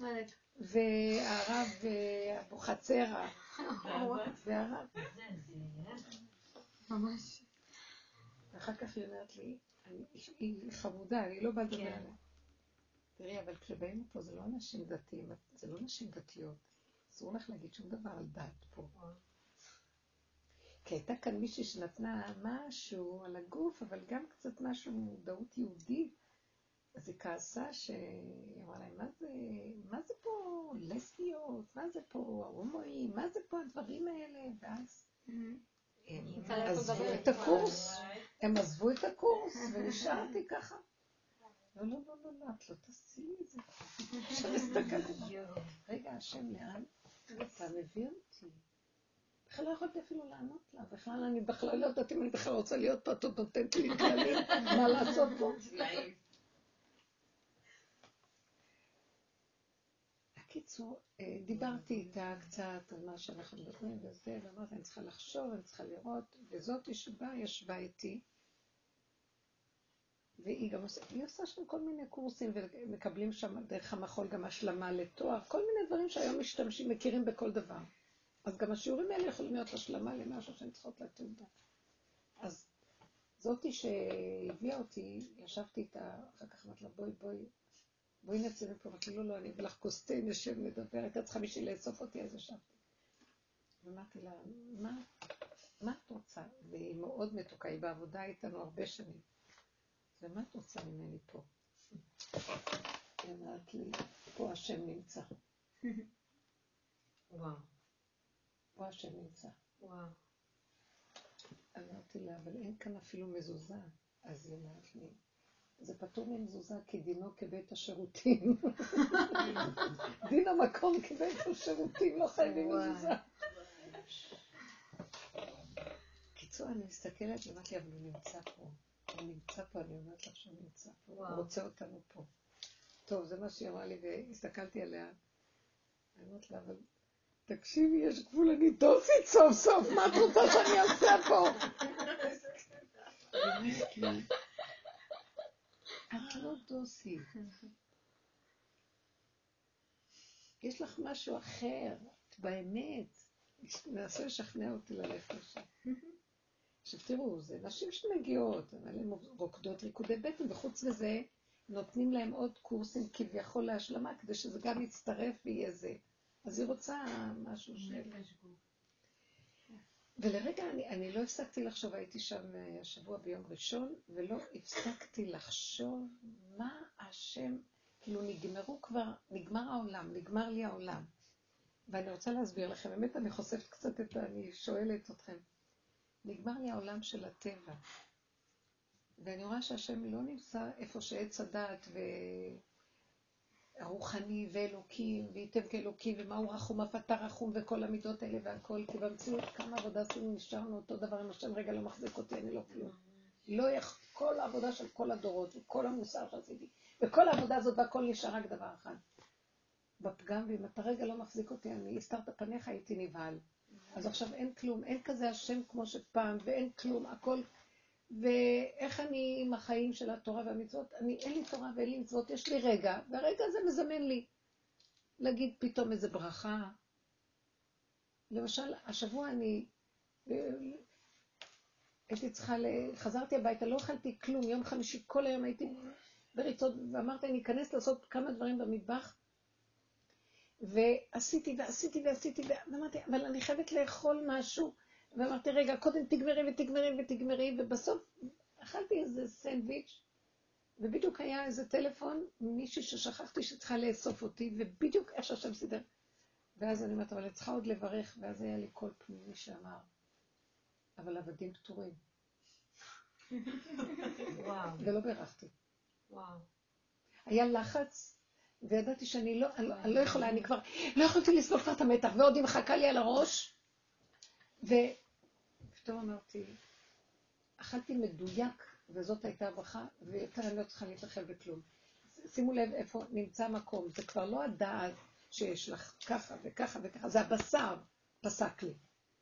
והרב אה, אבוחצירא. והרב... ממש. ואחר כך היא אומרת לי, היא חמודה, אני לא באה לדבר כן. עליה. תראי, אבל כשבאים לפה זה לא אנשים דתיים, זה לא נשים דתיות. אסור לך להגיד שום דבר על דת פה. כי הייתה כאן מישהי שנתנה משהו על הגוף, אבל גם קצת משהו ממודעות יהודית. אז היא כעסה שהיא אמרה להם, מה זה, מה זה פה לסביות? מה זה פה הומואים? מה זה פה הדברים האלה? ואז הם עזבו את הקורס. הם עזבו את הקורס, ונשארתי ככה. לא, לא, לא, לא, לא, את לא תעשי את זה. עכשיו הסתכלתי, רגע, השם, לאן אתה מביא אותי? בכלל לא יכולתי אפילו לענות לה, בכלל אני בכלל לא יודעת אם אני בכלל רוצה להיות פה, את עוד נותנת לי כללים, מה לעשות פה. בקיצור, אה, דיברתי איתה קצת על מה שאנחנו מדברים וזה, ואמרתי, אני צריכה לחשוב, אני צריכה לראות, וזאתי שבאה, ישבה איתי, והיא גם עושה, היא עושה שם כל מיני קורסים, ומקבלים שם דרך המחול גם השלמה לתואר, כל מיני דברים שהיום משתמשים, מכירים בכל דבר. אז גם השיעורים האלה יכולים להיות השלמה למשהו שהן צריכות לתעודה. אז זאתי שהביאה אותי, ישבתי איתה, אחר כך אמרתי לה, בואי, בואי, בואי נצא מפה. אמרתי, לא, לא, אני אביא לך כוס תה, נשב, נדבר, הייתה צריכה בשביל לאסוף אותי, אז ישבתי. ואמרתי לה, מה, מה את רוצה? והיא מאוד מתוקה, היא בעבודה איתנו הרבה שנים. ומה את רוצה ממני פה? היא אמרת לי, פה השם נמצא. וואו. פה השם נמצא. וואו. אמרתי לה, אבל אין כאן אפילו מזוזה. אז היא אמרת לי, זה פטור ממזוזה כי דינו כבית השירותים. דין המקום כבית השירותים, לא חייבים מזוזה. קיצור, אני מסתכלת ואומרת לי, אבל הוא נמצא פה. הוא נמצא פה, אני אומרת לך שהוא נמצא פה. הוא רוצה אותנו פה. טוב, זה מה שהיא אמרה לי, והסתכלתי עליה. אני אומרת לה, אבל תקשיבי, יש גבול, אני דוסית סוף סוף, מה את רוצה שאני אעשה פה? את לא דוסית. יש לך משהו אחר, את באמת. מנסה לשכנע אותי ללכת לשם. עכשיו תראו, זה נשים שמגיעות, אבל הן רוקדות ריקודי בטן, וחוץ מזה נותנים להם עוד קורסים כביכול להשלמה, כדי שזה גם יצטרף ויהיה זה. אז היא רוצה משהו של... ולרגע אני, אני לא הפסקתי לחשוב, הייתי שם אה, השבוע ביום ראשון, ולא הפסקתי לחשוב מה השם, כאילו נגמרו כבר, נגמר העולם, נגמר לי העולם. ואני רוצה להסביר לכם, באמת אני חושפת קצת את ה... אני שואלת אתכם. נגמר לי העולם של הטבע. ואני רואה שהשם לא נמצא איפה שעץ הדעת והרוחני ואלוקים, וייתם כאלוקים, ומהו רחום אף אתה רחום, וכל המידות האלה והכל, כי במציאות כמה עבודה עשינו, נשארנו אותו דבר, אם השם רגע לא מחזיק אותי, אני לא כלום. לא יכול, כל העבודה של כל הדורות, וכל המוסר שעשיתי, וכל העבודה הזאת והכל נשאר רק דבר אחד. בפגם, ואם אתה רגע לא מחזיק אותי, אני הסתרת פניך, הייתי נבהל. אז עכשיו אין כלום, אין כזה השם כמו שפעם, ואין כלום, הכל... ואיך אני עם החיים של התורה והמצוות? אני, אין לי תורה ואין לי מצוות, יש לי רגע, והרגע הזה מזמן לי להגיד פתאום איזה ברכה. למשל, השבוע אני הייתי צריכה, ל... חזרתי הביתה, לא אכלתי כלום, יום חמישי כל היום הייתי בריצות, ואמרתי, אני אכנס לעשות כמה דברים במטבח, ועשיתי ועשיתי ועשיתי, ואמרתי, אבל אני חייבת לאכול משהו. ואמרתי, רגע, קודם תגמרי ותגמרי ותגמרי, ובסוף אכלתי איזה סנדוויץ', ובדיוק היה איזה טלפון, מישהי ששכחתי שצריכה לאסוף אותי, ובדיוק איך שהשם סידר. ואז אני אומרת, אבל אני צריכה עוד לברך, ואז היה לי קול פנימי שאמר, אבל עבדים פטורים. וואו. ולא בירכתי. וואו. היה לחץ וידעתי שאני לא, אני, לא, יכולה, אני כבר, לא יכולתי לסבול כבר את המתח, ועוד היא מחכה לי על הראש, ופתאום אמרתי, אכלתי מדויק, וזאת הייתה הברכה, ויותר אני לא צריכה להתרחב בכלום. שימו לב איפה נמצא המקום, זה כבר לא הדעת שיש לך ככה וככה וככה, זה הבשר פסק לי.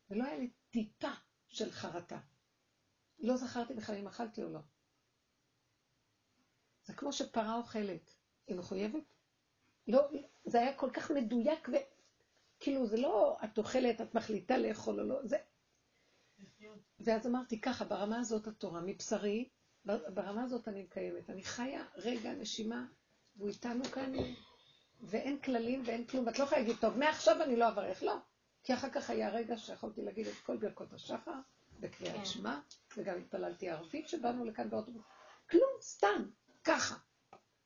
ולא היה לי טיפה של חרטה. לא זכרתי בכלל אם אכלתי או לא. זה כמו שפרה אוכלת, היא מחויבת? לא, זה היה כל כך מדויק, וכאילו זה לא את אוכלת, את מחליטה לאכול או לא, זה... ואז אמרתי ככה, ברמה הזאת התורה, מבשרי, ברמה הזאת אני מקיימת. אני חיה רגע, נשימה, והוא איתנו כאן, ואין כללים ואין כלום, ואת לא יכולה להגיד, טוב, מעכשיו אני לא אברך, לא. כי אחר כך היה רגע שיכולתי להגיד את כל ברכות השחר, בקריאת כן. שמע, וגם התפללתי ערבית שבאנו לכאן באוטובוס. כלום, סתם, ככה.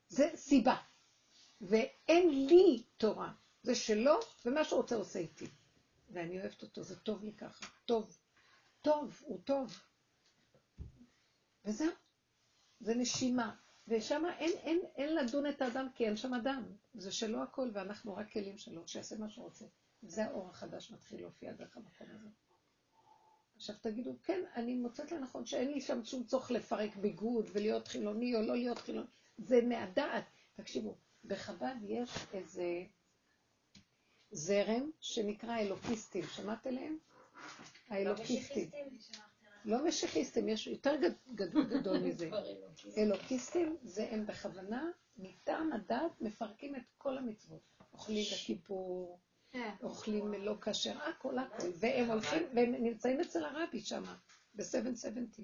זה סיבה. ואין לי תורה. זה שלו, ומה שהוא רוצה עושה איתי. ואני אוהבת אותו, זה טוב לי ככה. טוב. טוב, הוא טוב. וזהו. זה נשימה. ושם אין, אין, אין לדון את האדם כי אין שם אדם. זה שלו הכל, ואנחנו רק כלים שלו, שיעשה מה שהוא רוצה. זה האור החדש מתחיל להופיע דרך המקום הזה. עכשיו תגידו, כן, אני מוצאת לנכון שאין לי שם שום צורך לפרק ביגוד ולהיות חילוני או לא להיות חילוני. זה מהדעת. תקשיבו, בחב"ד יש איזה זרם שנקרא אלוקיסטים, שמעת עליהם? האלוקיסטים. לא משיחיסטים, יש יותר גדול מזה. אלוקיסטים זה הם בכוונה, מטעם הדת, מפרקים את כל המצוות. אוכלים בכיפור, כן. אוכלים לא כשר, הכל הכל. והם הולכים, והם נמצאים אצל הרבי שם, ב-770.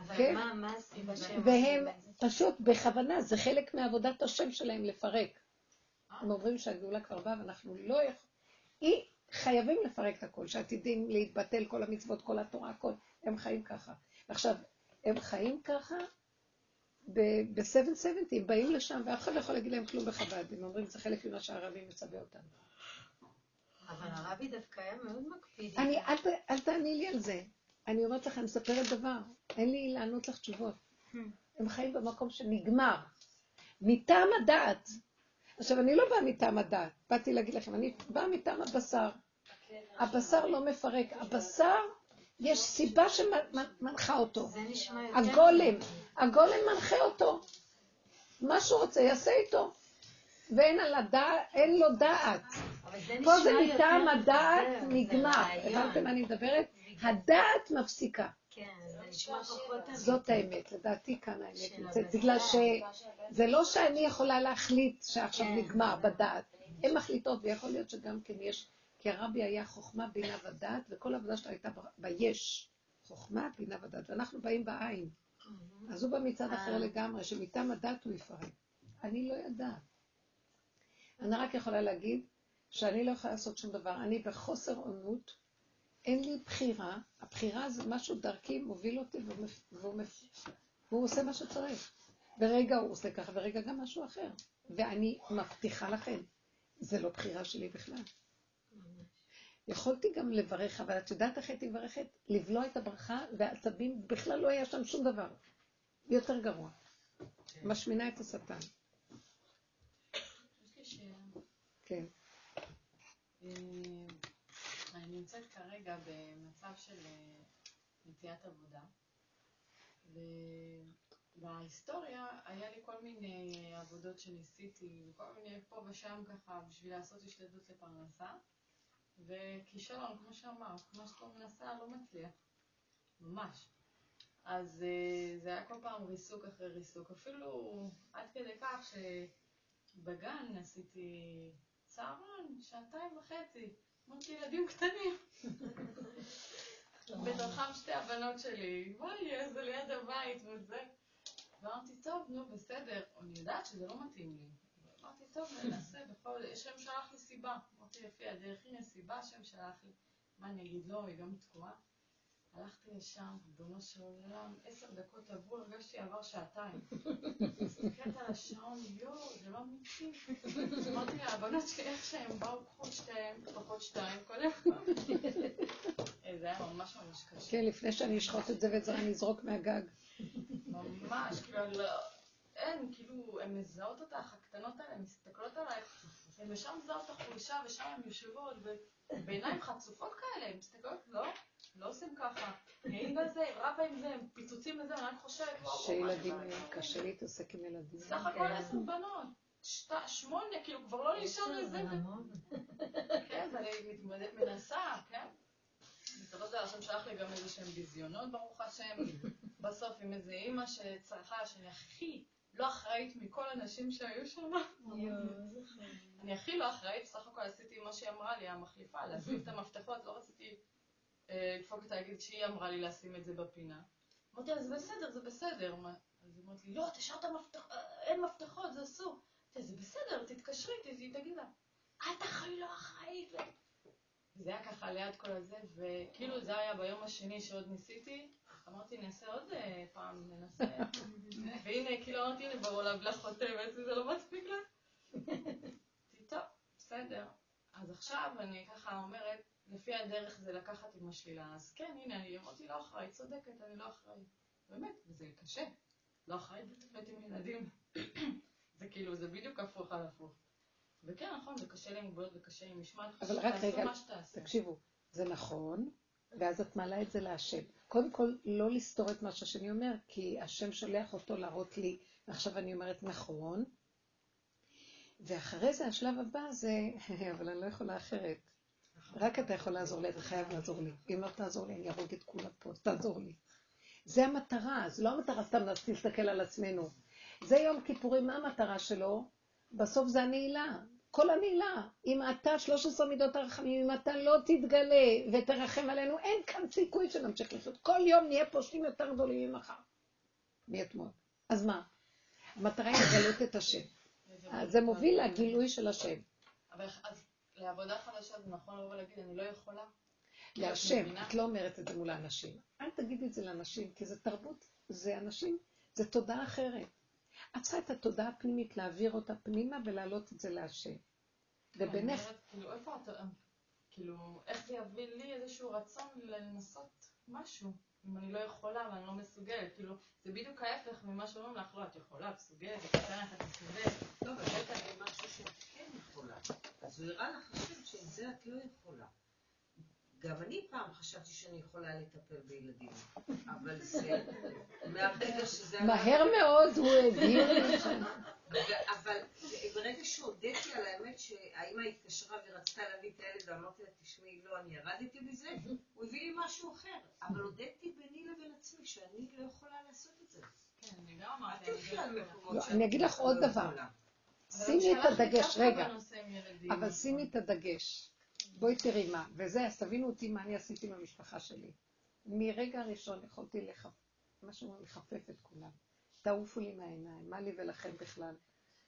אבל כן? מה, מה הסיבה שהם והם פשוט בכוונה, זה חלק מעבודת השם שלהם לפרק. הם אומרים שהגאולה כבר באה ואנחנו לא יכולים... חייבים לפרק את הכל, שעתידים להתבטל כל המצוות, כל התורה, הכל. הם חיים ככה. עכשיו, הם חיים ככה ב-770, הם באים לשם ואף אחד לא יכול להגיד להם כלום בחב"ד. הם אומרים, זה חלק ממה שהרבי מצווה אותנו. אבל הרבי דווקא היה מאוד מקפיד. אני, אל תעני לי על זה. אני אומרת לך, אני מספרת דבר, אין לי לענות לך תשובות. Hmm. הם חיים במקום שנגמר. מטעם הדעת. עכשיו, אני לא באה מטעם הדעת, באתי להגיד לכם, אני באה מטעם הבשר. הבשר לא מפרק, הבשר, יש סיבה שמנחה אותו. הגולם, הגולם מנחה אותו. מה שהוא רוצה, יעשה איתו. ואין על הדעת, אין לו דעת. פה זה מטעם הדעת נגמר. הבנתם מה אני מדברת? הדעת מפסיקה. כן, זה נשמע פחות זאת האמת, לדעתי כאן האמת נמצאת, בגלל שזה לא שאני יכולה להחליט שעכשיו כן. נגמר בדעת, הן מחליטות, ויכול להיות שגם כן יש, כי הרבי היה חוכמה, בינה ודעת, וכל העבודה שלו הייתה ביש, חוכמה, בינה ודעת, ואנחנו באים בעין. אז הוא בא מצד אחר אה. לגמרי, שמטעם הדת הוא יפרק. אני לא יודעת. אני רק יכולה להגיד שאני לא יכולה לעשות שום דבר. אני בחוסר עונות, אין לי בחירה, הבחירה זה משהו דרכי מוביל אותי והוא, והוא, והוא עושה מה שצריך. ורגע הוא עושה ככה, ורגע גם משהו אחר. ואני מבטיחה לכם, זה לא בחירה שלי בכלל. יכולתי גם לברך, אבל את יודעת איך הייתי מברכת? לבלוע את הברכה והעצבים, בכלל לא היה שם שום דבר. יותר גרוע. כן. משמינה את השטן. כן. אה, נמצאת כרגע במצב של אה, מציאת עבודה, ובהיסטוריה היה לי כל מיני עבודות שניסיתי, כל מיני פה ושם ככה, בשביל לעשות השתדלות לפרנסה, וכישלון, כמו שאמרת, מה שאתה מנסה לא מצליח, ממש. אז אה, זה היה כל פעם ריסוק אחרי ריסוק, אפילו עד כדי כך שבגן עשיתי צהרון, שעתיים וחצי, אמרתי ילדים קטנים. בתוכם שתי הבנות שלי, וואי, זה ליד הבית וזה. ואמרתי, טוב, נו, בסדר, אני יודעת שזה לא מתאים לי. אמרתי, טוב, ננסה, בכל... השם שלח לי סיבה. אמרתי, לפי הדרך, הנה סיבה, השם שלח לי. מה אני אגיד, לא, היא גם תקועה. הלכתי לשם, ריבונו של עולם, עשר דקות עברו, הרגשתי עבר שעתיים. מסתכלת על השעון, יואו, זה לא אמיתי. אמרתי לה, הבנות שלי, איך שהם באו, פחות שתיים, פחות שתיים, כל. אה, זה היה ממש ממש קשה. כן, לפני שאני אשחוט את זה ואת זה אני אזרוק מהגג. ממש, כאילו, אין, כאילו, הן מזהות אותך, הקטנות האלה, הן מסתכלות עלייך, הן ישר מזהות את החולשה, ושם הן יושבות, ובעיניים חצופות כאלה, הן מסתכלות, לא, לא עושים ככה. גאים בזה, רבה עם זה, פיצוצים וזה, אני רק חושבת, וואו, קשה להתעסק עם ילדים. סך הכל עשר בנות. שמונה, כאילו כבר לא לישון לזה. כן, ואני מתמודדת, מנסה, כן? מסתבר זה השם שלח לי גם איזה שהם ביזיונות, ברוך השם. בסוף עם איזה אימא שצרכה, שאני הכי לא אחראית מכל הנשים שהיו שם. אני הכי לא אחראית, בסך הכל עשיתי מה שהיא אמרה לי, המחליפה, לשים את המפתחות, לא רציתי לדפוק את התאגיד שהיא אמרה לי לשים את זה בפינה. אמרתי לה, זה בסדר, זה בסדר. אז היא אמרת לי, לא, תשאר את המפתחות, אה, אין מפתחות, זה אסור. זה בסדר, תתקשרי, תגידי לה, את אחראי, לא אחראית. זה היה ככה ליד כל הזה, וכאילו זה היה ביום השני שעוד ניסיתי, אמרתי, נעשה עוד אה, פעם, ננסה. והנה, כאילו אמרתי, הנה, ברור לה חותמת, זה לא מספיק לה. טוב, בסדר. אז עכשיו אני ככה אומרת, לפי הדרך זה לקחת אמא שלי אז כן, הנה, אני אמרתי לא אחראי, צודקת, אני לא אחראי. באמת, וזה קשה. לא אחראי בטפט עם ילדים. זה כאילו, זה בדיוק הפוך על הפוך. וכן, נכון, זה קשה לי עם מוגבלות וקשה עם משמעת. אבל רק רגע, תקשיבו, זה נכון, ואז את מעלה את זה להשם. קודם כל, לא לסתור את מה שהשני אומר, כי השם שולח אותו להראות לי, ועכשיו אני אומרת נכון, ואחרי זה השלב הבא זה, אבל אני לא יכולה אחרת. רק אתה יכול לעזור לי, אתה חייב לעזור לי. אם לא תעזור לי, אני ארוג את כולם פה, אז תעזור לי. זה המטרה, זה לא המטרה סתם להסתכל על עצמנו. זה יום כיפורים, מה המטרה שלו? בסוף זה הנעילה. כל הנעילה. אם אתה, 13 מידות הרחמים, אם אתה לא תתגלה ותרחם עלינו, אין כאן סיכוי שנמשיך לחיות. כל יום נהיה פושעים יותר גדולים ממחר. מאתמול. אז מה? המטרה היא לגלות את השם. זה מוביל לגילוי של השם. אבל אז לעבודה חדשה זה נכון לבוא ולהגיד, אני לא יכולה? להשם, את לא אומרת את זה מול האנשים. אל תגידי את זה לאנשים, כי זה תרבות, זה אנשים, זה תודעה אחרת. את צריכה את התודעה הפנימית, להעביר אותה פנימה ולהעלות את זה להשם. ובינך... כאילו, איפה אתה... כאילו, איך זה יביא לי איזשהו רצון לנסות משהו, אם אני לא יכולה ואני לא מסוגלת, כאילו, זה בדיוק ההפך ממה שאומרים לך, לא, את יכולה, את מסוגלת, את קטנת, את מסוגלת. לא, אבל זה משהו שאת כן יכולה. אז הוא הראה לך השם שעם זה את לא יכולה. גם אני פעם חשבתי שאני יכולה לטפל בילדים, אבל זה, מהרגע שזה... מהר מאוד הוא הבהיר לי אבל ברגע שהודיתי על האמת שהאימא התקשרה ורצתה להביא את הילד ואמרתי לה, תשמעי, לא, אני ירדתי מזה, הוא הביא לי משהו אחר. אבל הודיתי ביני לבין עצמי שאני לא יכולה לעשות את זה. כן, אני גם אמרתי. לא, אני אגיד לך עוד דבר. שימי את הדגש, רגע, אבל שימי את הדגש. בואי תראי מה, וזה, אז תבינו אותי מה אני עשיתי עם המשפחה שלי. מרגע הראשון יכולתי לחפ... משהו לחפף את כולם. תעופו לי מהעיניים, מה לי ולכם בכלל?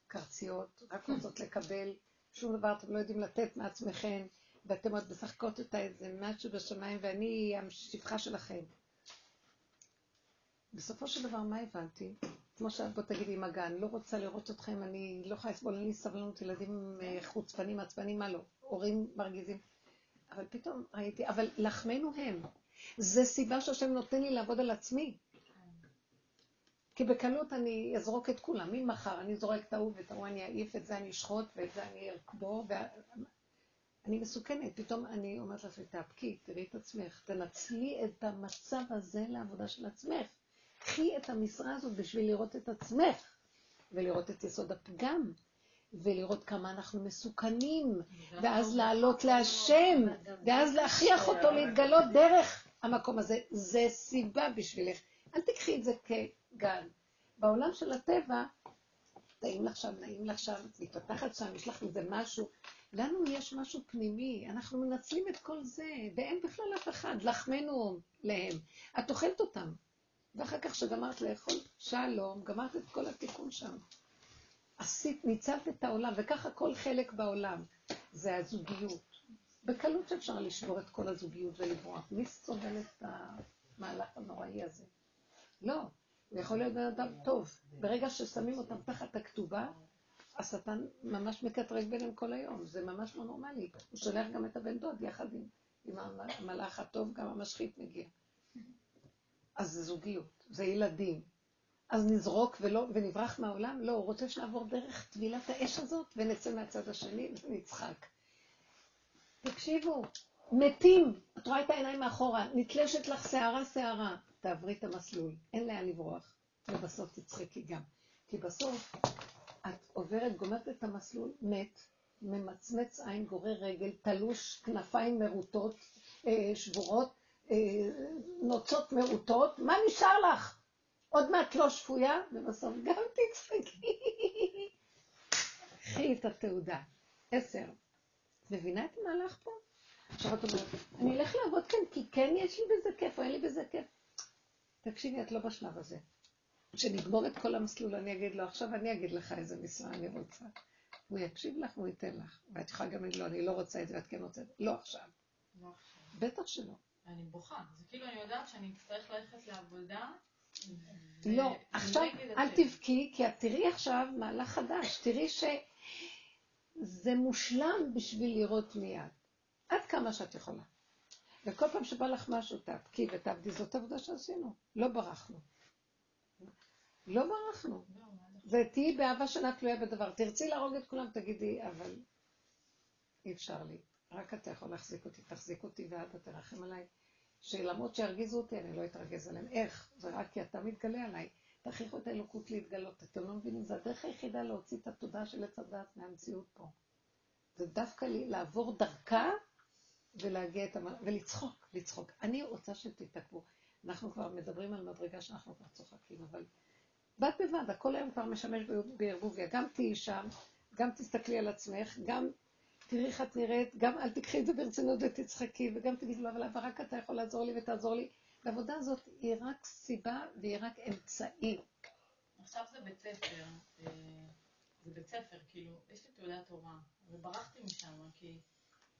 קרציות, רק רוצות לקבל, שום דבר אתם לא יודעים לתת מעצמכם, ואתם עוד משחקות אותה איזה משהו בשמיים, ואני השפחה שלכם. בסופו של דבר, מה הבנתי? כמו שאת בוא תגידי עם הגן, לא רוצה לראות אתכם, אני לא יכולה לסבול, אין לי סבלנות, ילדים אה, חוצפנים, עצבנים, מה לא, הורים מרגיזים. אבל פתאום ראיתי, אבל לחמנו הם. זה סיבה שהשם נותן לי לעבוד על עצמי. כי בקלות אני אזרוק את כולם, ממחר אני זורק את ההוא ואת ההוא, אני אעיף את זה, אני אשחוט ואת זה אני ארקבור, אני מסוכנת, פתאום אני אומרת לעצמי, תאפקי, תראי את עצמך, תנצלי את המצב הזה לעבודה של עצמך. קחי את המשרה הזאת בשביל לראות את עצמך, ולראות את יסוד הפגם, ולראות כמה אנחנו מסוכנים, ואז לעלות להשם, ואז להכריח אותו להתגלות דרך המקום הזה. זה סיבה בשבילך. אל תקחי את זה כגן. בעולם של הטבע, טעים לך שם, נעים לך שם, מתפתחת שם, יש לך איזה משהו. לנו יש משהו פנימי, אנחנו מנצלים את כל זה, ואין בכלל אף אחד, לחמנו להם. את אוכלת אותם. ואחר כך שגמרת לאכול, שלום, גמרת את כל התיקון שם. עשית, ניצלת את העולם, וככה כל חלק בעולם. זה הזוגיות. בקלות שאפשר לשבור את כל הזוגיות ולברוח. מי סובל את המהלך הנוראי הזה? לא. הוא יכול להיות בן אדם טוב. ברגע ששמים אותם תחת הכתובה, השטן ממש מקטרג ביניהם כל היום. זה ממש לא נורמלי. הוא שולח גם את הבן דוד יחד עם, עם המלאך הטוב, גם המשחית מגיע. אז זה זוגיות, זה ילדים. אז נזרוק ולא, ונברח מהעולם? לא, הוא רוצה שנעבור דרך טבילת האש הזאת ונצא מהצד השני ונצחק. תקשיבו, מתים, את רואה את העיניים מאחורה, נתלשת לך שערה שערה, תעברי את המסלול, אין לאן לברוח, ובסוף תצחקי גם. כי בסוף את עוברת, גומרת את המסלול, מת, ממצמץ עין, גורר רגל, תלוש, כנפיים מרוטות, אה, שבורות, נוצות מעוטות, מה נשאר לך? עוד מעט לא שפויה, ובסוף גם תצחקי. קחי את התעודה. עשר. מבינה את המהלך פה? עכשיו את אומרת, אני אלך לעבוד כאן, כי כן יש לי בזה כיף, או אין לי בזה כיף. תקשיבי, את לא בשלב הזה. כשנגמור את כל המסלול, אני אגיד לו, עכשיו אני אגיד לך איזה משרה אני רוצה. הוא יקשיב לך והוא ייתן לך. ואת יכולה גם להגיד לו, אני לא רוצה את זה, ואת כן רוצה את זה. לא עכשיו. לא עכשיו. בטח שלא. אני בוכה. זה כאילו אני יודעת שאני אצטרך ללכת לעבודה. לא, עכשיו אל תבכי, כי את תראי עכשיו מהלך חדש. תראי שזה מושלם בשביל לראות מיד. עד כמה שאת יכולה. וכל פעם שבא לך משהו, תאפקי ותעבדי, זאת עבודה שעשינו. לא ברחנו. לא ברחנו. זה תהיי באהבה שנה תלויה בדבר. תרצי להרוג את כולם, תגידי, אבל אי אפשר לי. רק אתה יכול להחזיק אותי, תחזיק אותי ואתה תרחם עליי. שלמרות שירגיזו אותי, אני לא אתרגז עליהם. איך? זה רק כי אתה מתגלה עליי. תכריחו את האלוקות להתגלות. אתם לא מבינים? זה הדרך היחידה להוציא את התודעה של עץ הדת מהמציאות פה. זה דווקא לי לעבור דרכה ולהגיע את המ... ולצחוק, לצחוק. אני רוצה שתתעכבו. אנחנו כבר מדברים על מדרגה שאנחנו כבר צוחקים, אבל בד בבד, הכל היום כבר משמש בערבוביה. גם תהיי שם, גם תסתכלי על עצמך, גם תראי איך את נראית, גם אל תקחי את זה ברצינות ותצחקי, וגם תגידי לו, אבל רק אתה יכול לעזור לי ותעזור לי. העבודה הזאת היא רק סיבה והיא רק אמצעי. עכשיו זה בית ספר, אה, זה בית ספר, כאילו, יש לי תעודת הוראה, וברחתי משם, כי...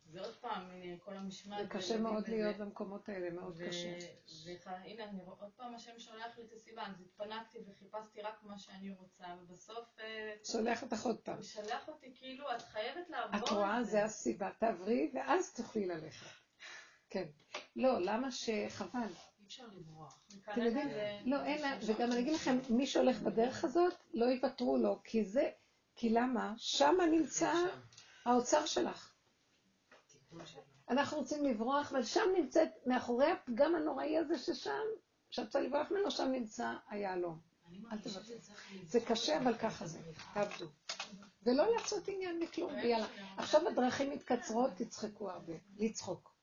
זה עוד פעם, כל המשמעת. זה קשה מאוד להיות במקומות האלה, מאוד קשה. והנה, אני רואה, עוד פעם השם שולח לי את הסיבה, אז התפנקתי וחיפשתי רק מה שאני רוצה, ובסוף... אה, שולח אותך עוד פעם. הוא שולח אותי, כאילו, את חייבת לעבור את רואה, זה הסיבה, תעברי, ואז תוכלי ללכת. כן. לא, למה שחבל. אפשר לברוח. אתם יודעים, לא, אין לה, וגם אני אגיד לכם, מי שהולך בדרך הזאת, לא יוותרו לו, כי זה, כי למה? שמה נמצא האוצר שלך. אנחנו רוצים לברוח, אבל שם נמצאת, מאחורי הפגם הנוראי הזה ששם, שאת רוצה לברוח ממנו, שם נמצא היהלום. אל תוותר. זה קשה, אבל ככה זה. תעבדו. ולא לעשות עניין מכלום, ויאללה. עכשיו הדרכים מתקצרות, תצחקו הרבה. לצחוק.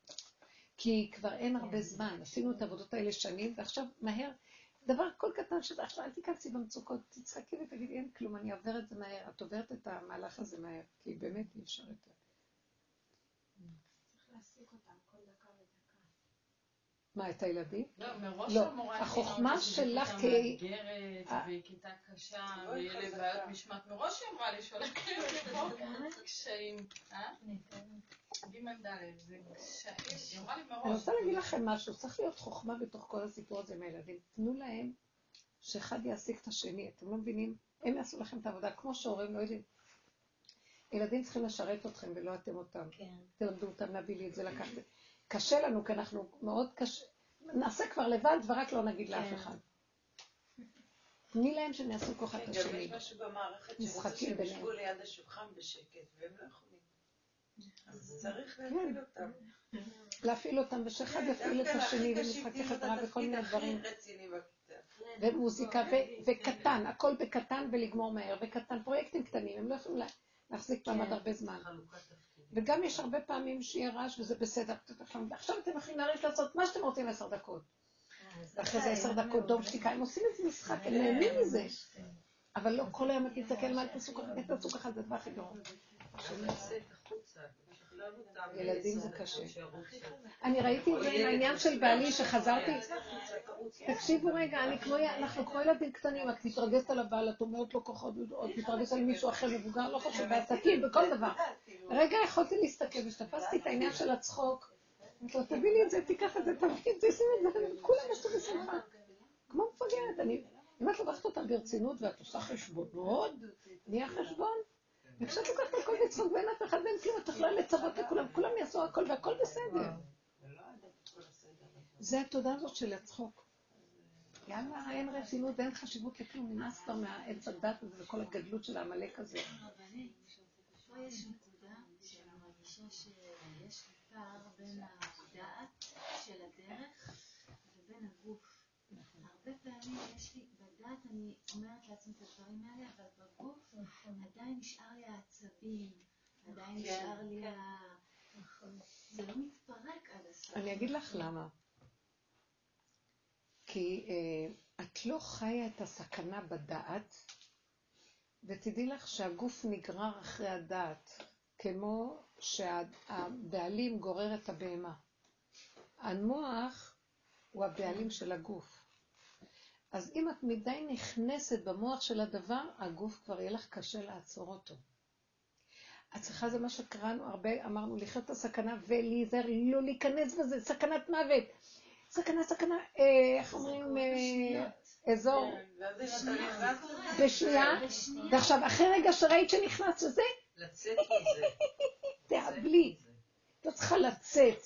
כי כבר אין הרבה זמן. עשינו את העבודות האלה שנים, ועכשיו מהר, דבר כל קטן שזה, עכשיו אל תיכנסי במצוקות, תצחקי ותגידי, אין כלום, אני עוברת את זה מהר. את עוברת את המהלך הזה מהר, כי באמת אי אפשר יותר. מה, את הילדים? לא, מראש לא, המורה החוכמה שלך כ... מאתגרת, אה. והיא כיתה קשה, ויהיה לי בעיות משמעת. מראש היא אמרה לי שהולך להיות קשיים. אה? ג' ד', זה קשיים. היא אמרה לי אני. רוצה להגיד לכם משהו, צריך להיות חוכמה בתוך כל הסיפור הזה עם הילדים. תנו להם שאחד יעסיק את השני, אתם לא מבינים? הם יעשו לכם את העבודה, כמו שהורים לא יודעים. ילדים צריכים לשרת אתכם ולא אתם אותם. כן. תלמדו אותם, להביא לי את זה, לקחת. קשה לנו, כי אנחנו מאוד קשה. נעשה כבר לבד ורק לא נגיד לאף כן. אחד. תני להם שהם יעשו כוח את כן, גם השני. יש משהו במערכת שהם. ישבו ליד השולחן בשקט, והם לא יכולים. אז צריך כן. להפעיל אותם. להפעיל אותם, ושאחד יפעיל את השני ומשחקי חברה וכל מיני דברים. ומוזיקה, וקטן, הכל בקטן ולגמור מהר, וקטן, פרויקטים קטנים, הם לא יכולים לה- להחזיק מעמד כן. הרבה זמן. וגם יש הרבה פעמים שיהיה רעש וזה בסדר. עכשיו אתם יכולים להריץ לעשות מה שאתם רוצים עשר דקות. ואחרי זה עשר דקות דום שתיקה, הם עושים איזה משחק, הם נהנים מזה. אבל לא כל היום אתה תסתכל מה תעשו ככה, תעשו ככה, זה דבר הכי גרוע. עכשיו לצאת החוצה, לשחרר אותם. ילדים זה קשה. אני ראיתי את זה עם העניין של בעלי, שחזרתי, צא החוצה, תרוץ. תקשיבו רגע, אנחנו כמו ילדים קטנים, את מתרגזת על הבעל, את אומרת לו כוחות, את מתרגזת על מישהו אחר מבוגר, לא חשוב, בעסקים, בכל דבר. רגע יכולתי להסתכל, ושתפסתי את העניין של הצחוק, אמרתי לו, תביא לי את זה, תיקח את זה, תביא את זה, שים את זה, כולם לי בשמחה. כמו מפגרת, אני, אם את לוקחת אותה ברצינות ואת עושה חשבונות, נהיה חשבון. וכשאת לוקחת הכל בצחוק ואין אף אחד ואין כלום, את יכולה לצוות לכולם, כולם יעשו הכל והכל בסדר. זה התודה הזאת של הצחוק. יאללה, אין רצינות ואין חשיבות לכלום, נמאס כבר מהעץ הדת הזה וכל הגדלות של העמלק הזה. פה יש נקודה שאני מרגישה שיש פער בין הדעת של הדרך ובין הגוף. הרבה פעמים יש לי, בדעת אני אומרת לעצמי את הדברים האלה, אבל בגוף עדיין נשאר לי העצבים, עדיין נשאר לי ה... זה לא מתפרק עד הסוף. אני אגיד לך למה. כי אה, את לא חיה את הסכנה בדעת, ותדעי לך שהגוף נגרר אחרי הדעת, כמו שהבעלים גורר את הבהמה. המוח הוא הבעלים של הגוף. אז אם את מדי נכנסת במוח של הדבר, הגוף כבר יהיה לך קשה לעצור אותו. הצלחה זה מה שקראנו הרבה, אמרנו לחיות את הסכנה ולהיזהר, לא להיכנס בזה, סכנת מוות. סכנה, סכנה, אה, איך אומרים, אה, אזור, כן, בשנייה, ועכשיו, אחרי רגע שראית שנכנס לזה, לצאת מזה. תאבלי, את לא צריכה לצאת.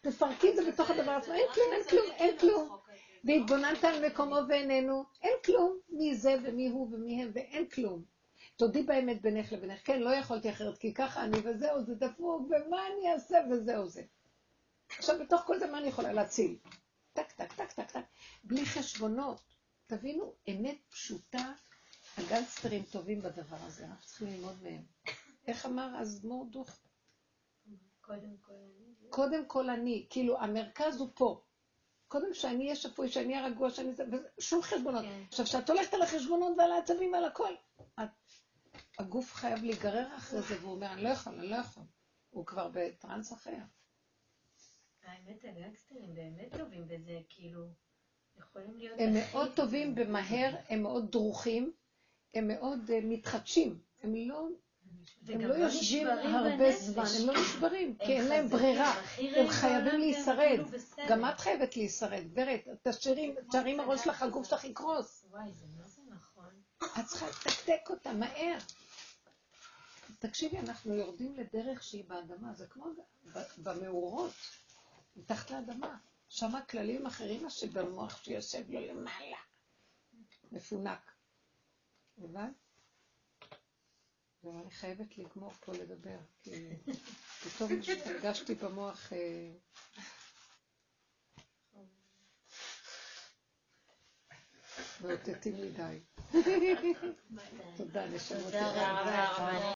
תפרקי את זה בתוך הדבר עצמו, אין כלום, אין כלום, אין כלום. והתבוננת על מקומו ואיננו, אין כלום מי זה ומי הוא ומי הם, ואין כלום. תודי באמת בינך לבינך, כן, לא יכולתי אחרת, כי ככה אני וזהו, זה דפוק, ומה אני אעשה וזהו זה. עכשיו, בתוך כל זה מה אני יכולה להציל? טק, טק, טק, טק, טק, בלי חשבונות. תבינו, אמת פשוטה, הגנגסטרים טובים בדבר הזה, אנחנו צריכים ללמוד מהם. איך אמר אז מורדוך? קודם כל אני. קודם כל אני, כאילו המרכז הוא פה. קודם שאני אהיה שפוי, שאני אהיה רגוע, שאני זה, שום חשבונות. כן. עכשיו, כשאת הולכת על החשבונות ועל העצבים ועל הכל, את, הגוף חייב להיגרר אחרי זה, והוא אומר, אני לא יכול, אני לא יכול. הוא כבר בטרנס אחר. האמת, הגנגסטרים באמת טובים בזה, כאילו, יכולים להיות... הם מאוד טובים במהר, הם מאוד דרוכים, הם מאוד אה, מתחדשים. הם לא, הם וגם לא יושבים הרבה. זמן, הם לא נשברים, כי אין להם ברירה. הם חייבים להישרד. כאילו. גם את חייבת להישרד. גברת, תשארי עם הראש שלך, הגוף שלך יקרוס. וואי, זה מה זה נכון. את צריכה לתקתק אותה מהר. תקשיבי, אנחנו יורדים לדרך שהיא באדמה, זה כמו במאורות, מתחת לאדמה. שם כללים אחרים מה שבמוח שיושב לו למעלה. מפונק. הבנת? ואני חייבת לגמור פה לדבר, כי פתאום הרגשתי במוח... אה, מאותתים מדי. תודה, נשמות. תודה רבה.